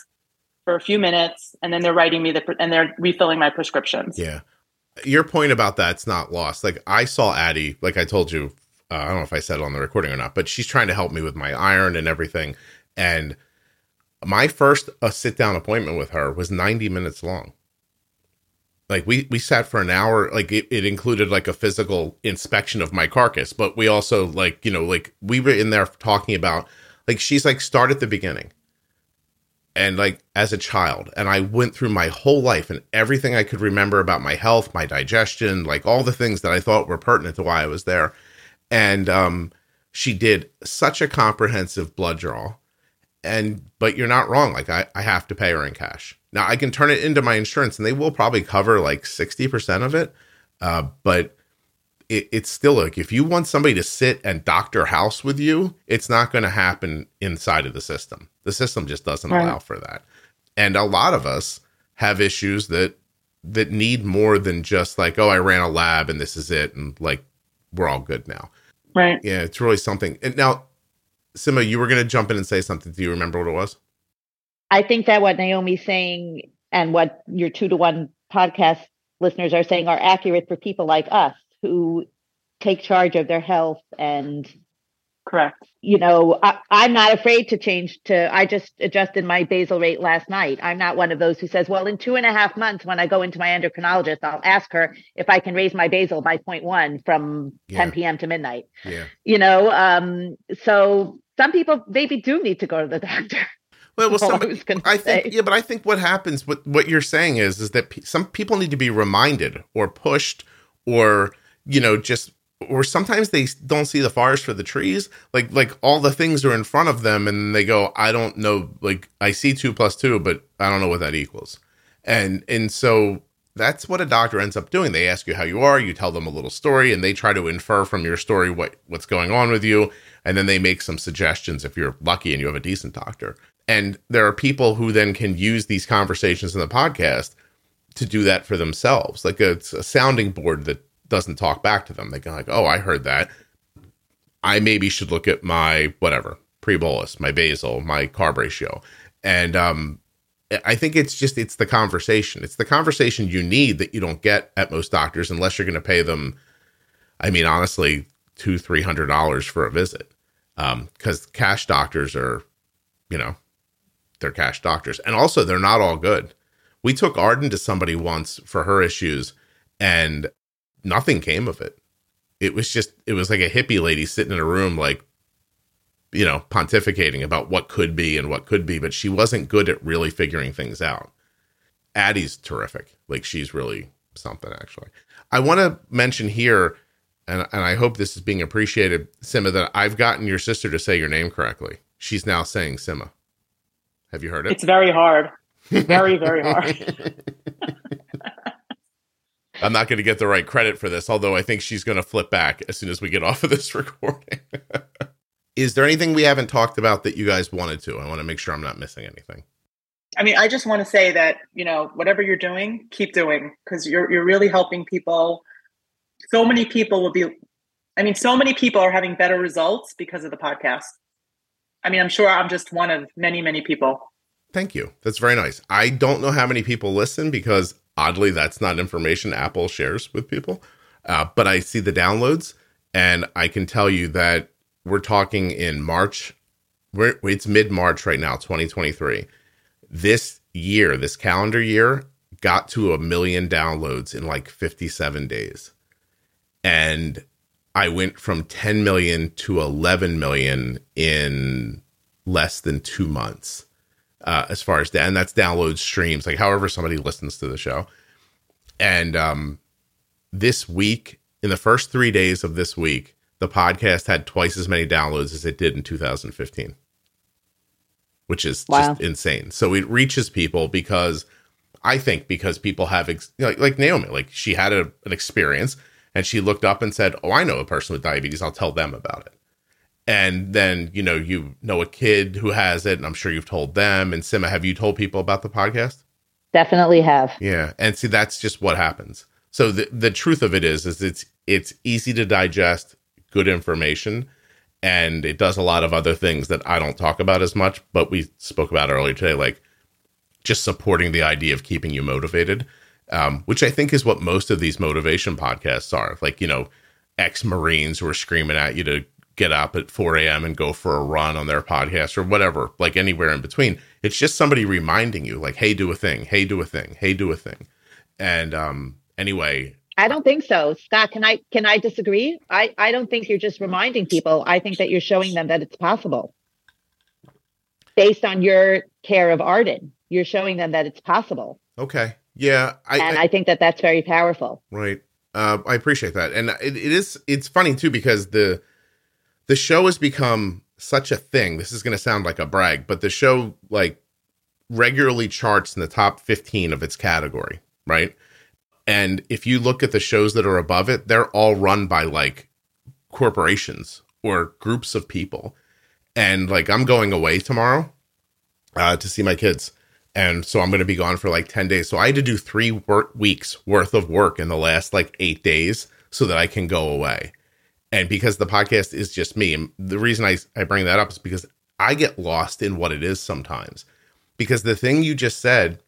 for a few minutes, and then they're writing me the and they're refilling my prescriptions. Yeah. Your point about that's not lost. Like I saw Addie, like I told you, uh, I don't know if I said it on the recording or not, but she's trying to help me with my iron and everything. And my first uh, sit down appointment with her was 90 minutes long. Like we we sat for an hour. Like it, it included like a physical inspection of my carcass, but we also like you know like we were in there talking about like she's like start at the beginning and like as a child and i went through my whole life and everything i could remember about my health my digestion like all the things that i thought were pertinent to why i was there and um she did such a comprehensive blood draw and but you're not wrong like i, I have to pay her in cash now i can turn it into my insurance and they will probably cover like 60% of it uh, but it, it's still like if you want somebody to sit and doctor house with you, it's not going to happen inside of the system. The system just doesn't Right. allow for that. And a lot of us have issues that that need more than just like, oh, I ran a lab and this is it, and like we're all good now. Right. Yeah, it's really something. And now, Sima, you were going to jump in and say something. Do you remember what it was? I think that what Naomi's saying and what your two to one podcast listeners are saying are accurate for people like us who take charge of their health and Correct. you know I, i'm not afraid to change to i just adjusted my basal rate last night i'm not one of those who says well in two and a half months when i go into my endocrinologist i'll ask her if i can raise my basal by 0.1 from Yeah. 10 p.m to midnight Yeah. you know um so some people maybe do need to go to the doctor Well, well All I I think, yeah, but I think what happens, what what you're saying is, is that pe- some people need to be reminded or pushed, or you know, just or sometimes they don't see the forest for the trees. Like like all the things are in front of them, and they go, I don't know. Like I see two plus two, but I don't know what that equals. And and so that's what a doctor ends up doing. They ask you how you are, you tell them a little story, and they try to infer from your story what what's going on with you, and then they make some suggestions if you're lucky and you have a decent doctor. And there are people who then can use these conversations in the podcast to do that for themselves. Like it's a sounding board that doesn't talk back to them. They go like, "Oh, I heard that. I maybe should look at my whatever pre-bolus, my basal, my carb ratio." And um, I think it's just it's the conversation. It's the conversation you need that you don't get at most doctors unless you're going to pay them. I mean, honestly, two three hundred dollars for a visit, because cash doctors are, you know, they're cash doctors, and also they're not all good. We took Arden to somebody once for her issues, and nothing came of it. It was just it was like a hippie lady sitting in a room, like you know, pontificating about what could be and what could be, but she wasn't good at really figuring things out. Addie's terrific. Like she's really something actually. I want to mention here, and, and I hope this is being appreciated, Sima, that I've gotten your sister to say your name correctly. She's now saying Sima. Have you heard it? It's very hard. Very, very hard. I'm not going to get the right credit for this, although I think she's going to flip back as soon as we get off of this recording. Is there anything we haven't talked about that you guys wanted to? I want to make sure I'm not missing anything. I mean, I just want to say that, you know, whatever you're doing, keep doing because you're you're really helping people. So many people will be I mean, so many people are having better results because of the podcast. I mean, I'm sure I'm just one of many, many people. Thank you. That's very nice. I don't know how many people listen because oddly, that's not information Apple shares with people. Uh, but I see the downloads, and I can tell you that we're talking in March. We're, it's mid March right now, 2023. This year, this calendar year, got to a million downloads in like 57 days. And I went from 10 million to 11 million in less than two months uh, as far as that, and that's download streams, like however somebody listens to the show. And um, this week in the first three days of this week, the podcast had twice as many downloads as it did in 2015, which is Wow. just insane. So it reaches people because I think because people have, ex- like, like Naomi, like she had a, an experience and she looked up and said, Oh, I know a person with diabetes. I'll tell them about it. And then, you know, you know a kid who has it, and I'm sure you've told them. And Sima, have you told people about the podcast? Definitely have. Yeah, and see that's just what happens. So the the truth of it is is it's it's easy to digest good information and it does a lot of other things that I don't talk about as much, but we spoke about earlier today like just supporting the idea of keeping you motivated, um, which I think is what most of these motivation podcasts are. Like, you know, ex Marines who are screaming at you to get up at 4 a.m. and go for a run on their podcast or whatever, like anywhere in between. It's just somebody reminding you, like, hey, do a thing, hey, do a thing, hey, do a thing. And um, anyway, I don't think so. Scott, can I can I disagree? I, I don't think you're just reminding people. I think that you're showing them that it's possible. Based on your care of Arden, you're showing them that it's possible. okay. Yeah. I, and I- I, think that that's very powerful. Right. Uh, I appreciate that, and it, it is. It's funny too because the the show has become such a thing. This is going to sound like a brag, but the show like regularly charts in the top fifteen of its category, right? And if you look at the shows that are above it, they're all run by like corporations or groups of people. And like I'm going away tomorrow uh, to see my kids. And so I'm going to be gone for like 10 days. So I had to do three work weeks worth of work in the last like eight days so that I can go away. And because the podcast is just me, the reason I, I bring that up is because I get lost in what it is sometimes. Because the thing you just said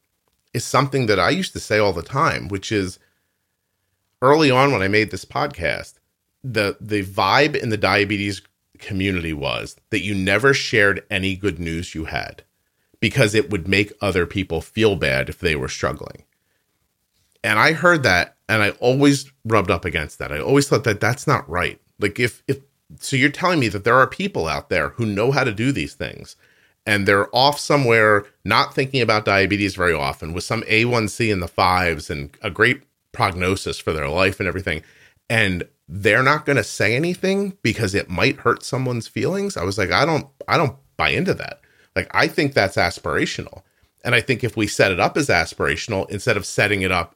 is something that I used to say all the time, which is early on when I made this podcast, the the vibe in the diabetes community was that you never shared any good news you had because it would make other people feel bad if they were struggling. And I heard that and I always rubbed up against that. I always thought that that's not right. Like if if so you're telling me that there are people out there who know how to do these things and they're off somewhere not thinking about diabetes very often with some A1C in the fives and a great prognosis for their life and everything and they're not going to say anything because it might hurt someone's feelings. I was like I don't I don't buy into that. Like I think that's aspirational. And I think if we set it up as aspirational instead of setting it up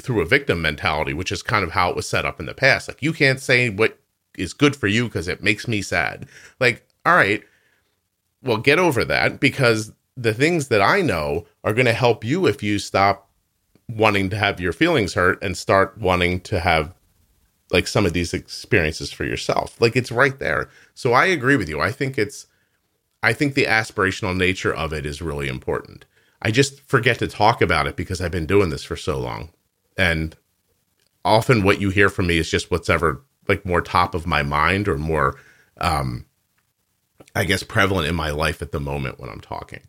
through a victim mentality, which is kind of how it was set up in the past. Like you can't say what is good for you because it makes me sad. Like, all right, well, get over that because the things that I know are going to help you if you stop wanting to have your feelings hurt and start wanting to have like some of these experiences for yourself. Like it's right there. So I agree with you. I think it's I think the aspirational nature of it is really important. I just forget to talk about it because I've been doing this for so long. And often what you hear from me is just what's ever like more top of my mind or more um I guess prevalent in my life at the moment when I'm talking.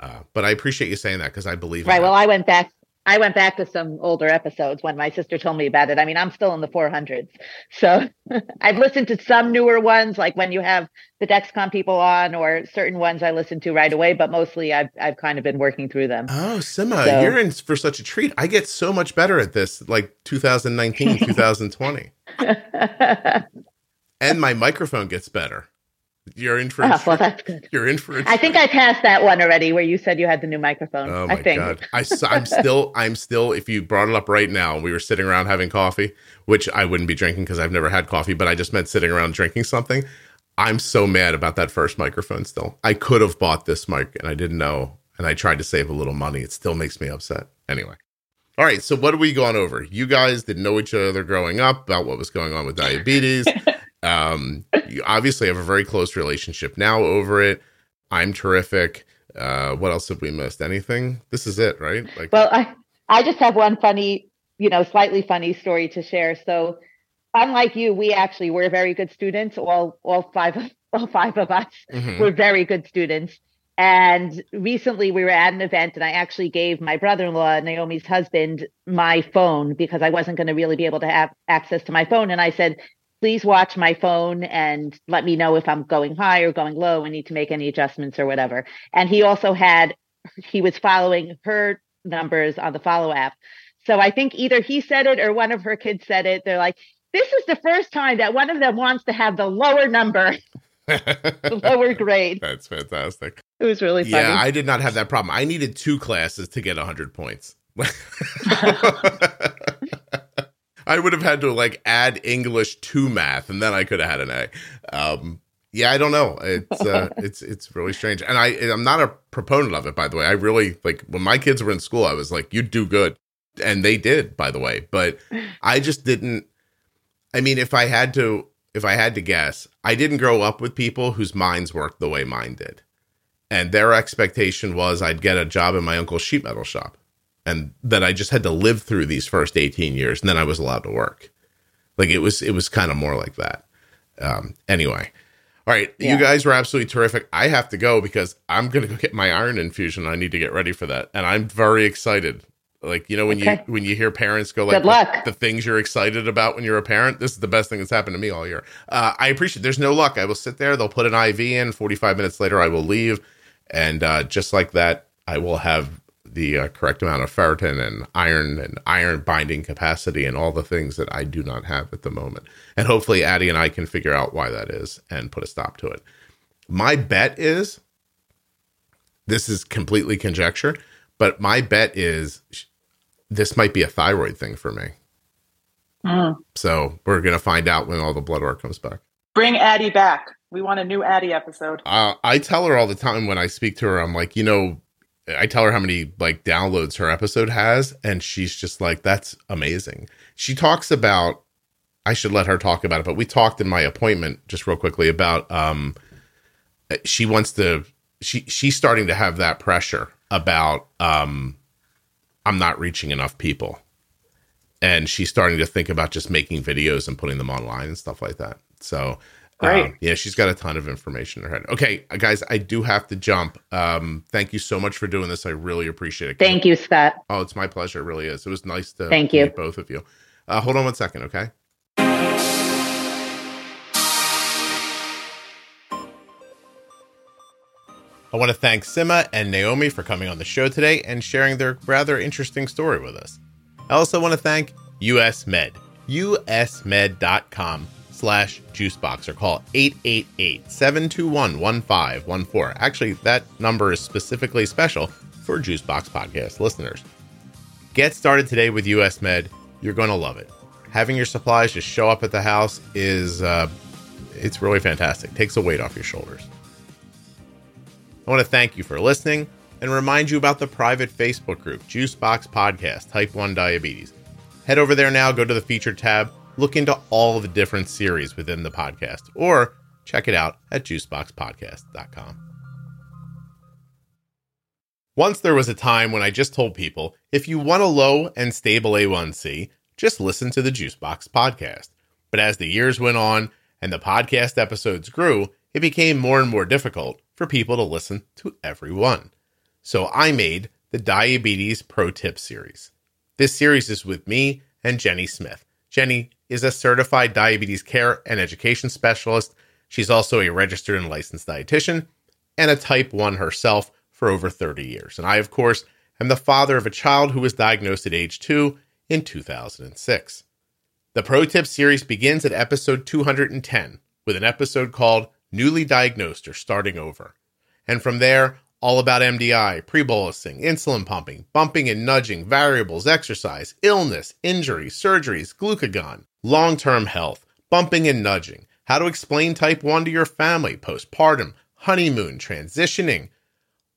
Uh, but I appreciate you saying that because I believe Right. Well, I went back. I went back to some older episodes when my sister told me about it. I mean, I'm still in the 400s, so I've listened to some newer ones, like when you have the Dexcom people on, or certain ones I listen to right away. But mostly, I've I've kind of been working through them. Oh, Sima, So- you're in for such a treat. I get so much better at this, like 2019, 2020. And my microphone gets better. You're in for Oh, well, that's good. You're in for I think. I passed that one already, where you said you had the new microphone. Oh my I think. god! I, am still, I'm still. If you brought it up right now, we were sitting around having coffee, which I wouldn't be drinking because I've never had coffee, but I just meant sitting around drinking something. I'm so mad about that first microphone. Still, I could have bought this mic and I didn't know, and I tried to save a little money. It still makes me upset. Anyway, all right. So what have we gone over? You guys didn't know each other growing up about what was going on with diabetes. Um, you obviously have a very close relationship now over it. I'm terrific. Uh, what else have we missed? Anything? This is it, right? Like, Well, I I just have one funny, you know, slightly funny story to share. So, unlike you, we actually were very good students. All all five of all five of us mhm. were very good students. And recently we were at an event and I actually gave my brother-in-law, Naomi's husband, my phone because I wasn't going to really be able to have access to my phone. And I said, please watch my phone and let me know if I'm going high or going low and need to make any adjustments or whatever. And he also had, he was following her numbers on the follow app. So I think either he said it or one of her kids said it. They're like, this is the first time that one of them wants to have the lower number, the lower grade. That's fantastic. It was really funny. Yeah, I did not have that problem. I needed two classes to get 100 points. I would have had to like add English to math, and then I could have had an A. Um, yeah, I don't know. It's uh, it's it's really strange, and I I'm not a proponent of it. By the way, I really like when my kids were in school. I was like, "You do good," and they did. By the way, but I just didn't. I mean, if I had to, if I had to guess, I didn't grow up with people whose minds worked the way mine did, and their expectation was I'd get a job in my uncle's sheet metal shop and that I just had to live through these first 18 years and then I was allowed to work. Like it was it was kind of more like that. Um anyway. All right, yeah. you guys were absolutely terrific. I have to go because I'm going to go get my iron infusion. I need to get ready for that. And I'm very excited. Like, you know when okay. you when you hear parents go like the, the, things you're excited about when you're a parent, this is the best thing that's happened to me all year. Uh, I appreciate there's no luck. I will sit there, they'll put an IV in, 45 minutes later I will leave and uh, just like that I will have the uh, correct amount of ferritin and iron and iron binding capacity and all the things that I do not have at the moment. And hopefully, Addie and I can figure out why that is and put a stop to it. My bet is this is completely conjecture, but my bet is this might be a thyroid thing for me. Mm. So we're going to find out when all the blood work comes back. Bring Addie back. We want a new Addie episode. Uh, I tell her all the time when I speak to her, I'm like, you know, I tell her how many like downloads her episode has, and she's just like, "That's amazing." She talks about. I should let her talk about it, but we talked in my appointment just real quickly about. Um, she wants to. She she's starting to have that pressure about. Um, I'm not reaching enough people, and she's starting to think about just making videos and putting them online and stuff like that. So Great. Um, yeah, she's got a ton of information in her head. Okay, guys, I do have to jump. Um, thank you so much for doing this. I really appreciate it. Thank you, Scott. Oh, it's my pleasure. It really is. It was nice to thank you both of you. Uh, hold on one second, okay? I want to thank Sima and Naomi for coming on the show today and sharing their rather interesting story with us. I also want to thank US Med, usmed.com slash juicebox or call 888-721-1514. Actually, that number is specifically special for Juicebox podcast listeners. Get started today with US Med. You're going to love it. Having your supplies just show up at the house is uh, it's really fantastic. Takes a weight off your shoulders. I want to thank you for listening and remind you about the private Facebook group, Juicebox Podcast Type 1 Diabetes. Head over there now, go to the featured tab, look into all the different series within the podcast or check it out at juiceboxpodcast.com. Once there was a time when I just told people if you want a low and stable A1C, just listen to the Juicebox podcast. But as the years went on and the podcast episodes grew, it became more and more difficult for people to listen to every one. So I made the Diabetes Pro Tip series. This series is with me and Jenny Smith. Jenny is a certified diabetes care and education specialist. She's also a registered and licensed dietitian and a type 1 herself for over 30 years. And I, of course, am the father of a child who was diagnosed at age 2 in 2006. The Pro Tip series begins at episode 210 with an episode called Newly Diagnosed or Starting Over. And from there, all about MDI, pre bolusing, insulin pumping, bumping and nudging, variables, exercise, illness, injury, surgeries, glucagon, long term health, bumping and nudging, how to explain type 1 to your family, postpartum, honeymoon, transitioning,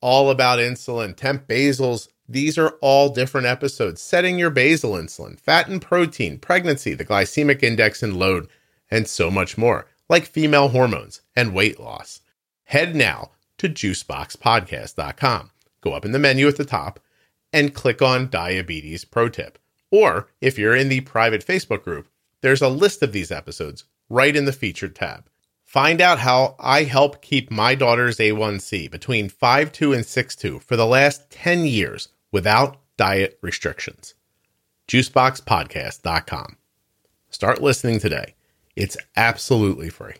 all about insulin, temp basals. These are all different episodes. Setting your basal insulin, fat and protein, pregnancy, the glycemic index and load, and so much more, like female hormones and weight loss. Head now to juiceboxpodcast.com. Go up in the menu at the top and click on Diabetes Pro Tip. Or if you're in the private Facebook group, there's a list of these episodes right in the featured tab. Find out how I help keep my daughter's A1C between 5.2 and 6.2 for the last 10 years without diet restrictions. JuiceBoxPodcast.com. Start listening today. It's absolutely free.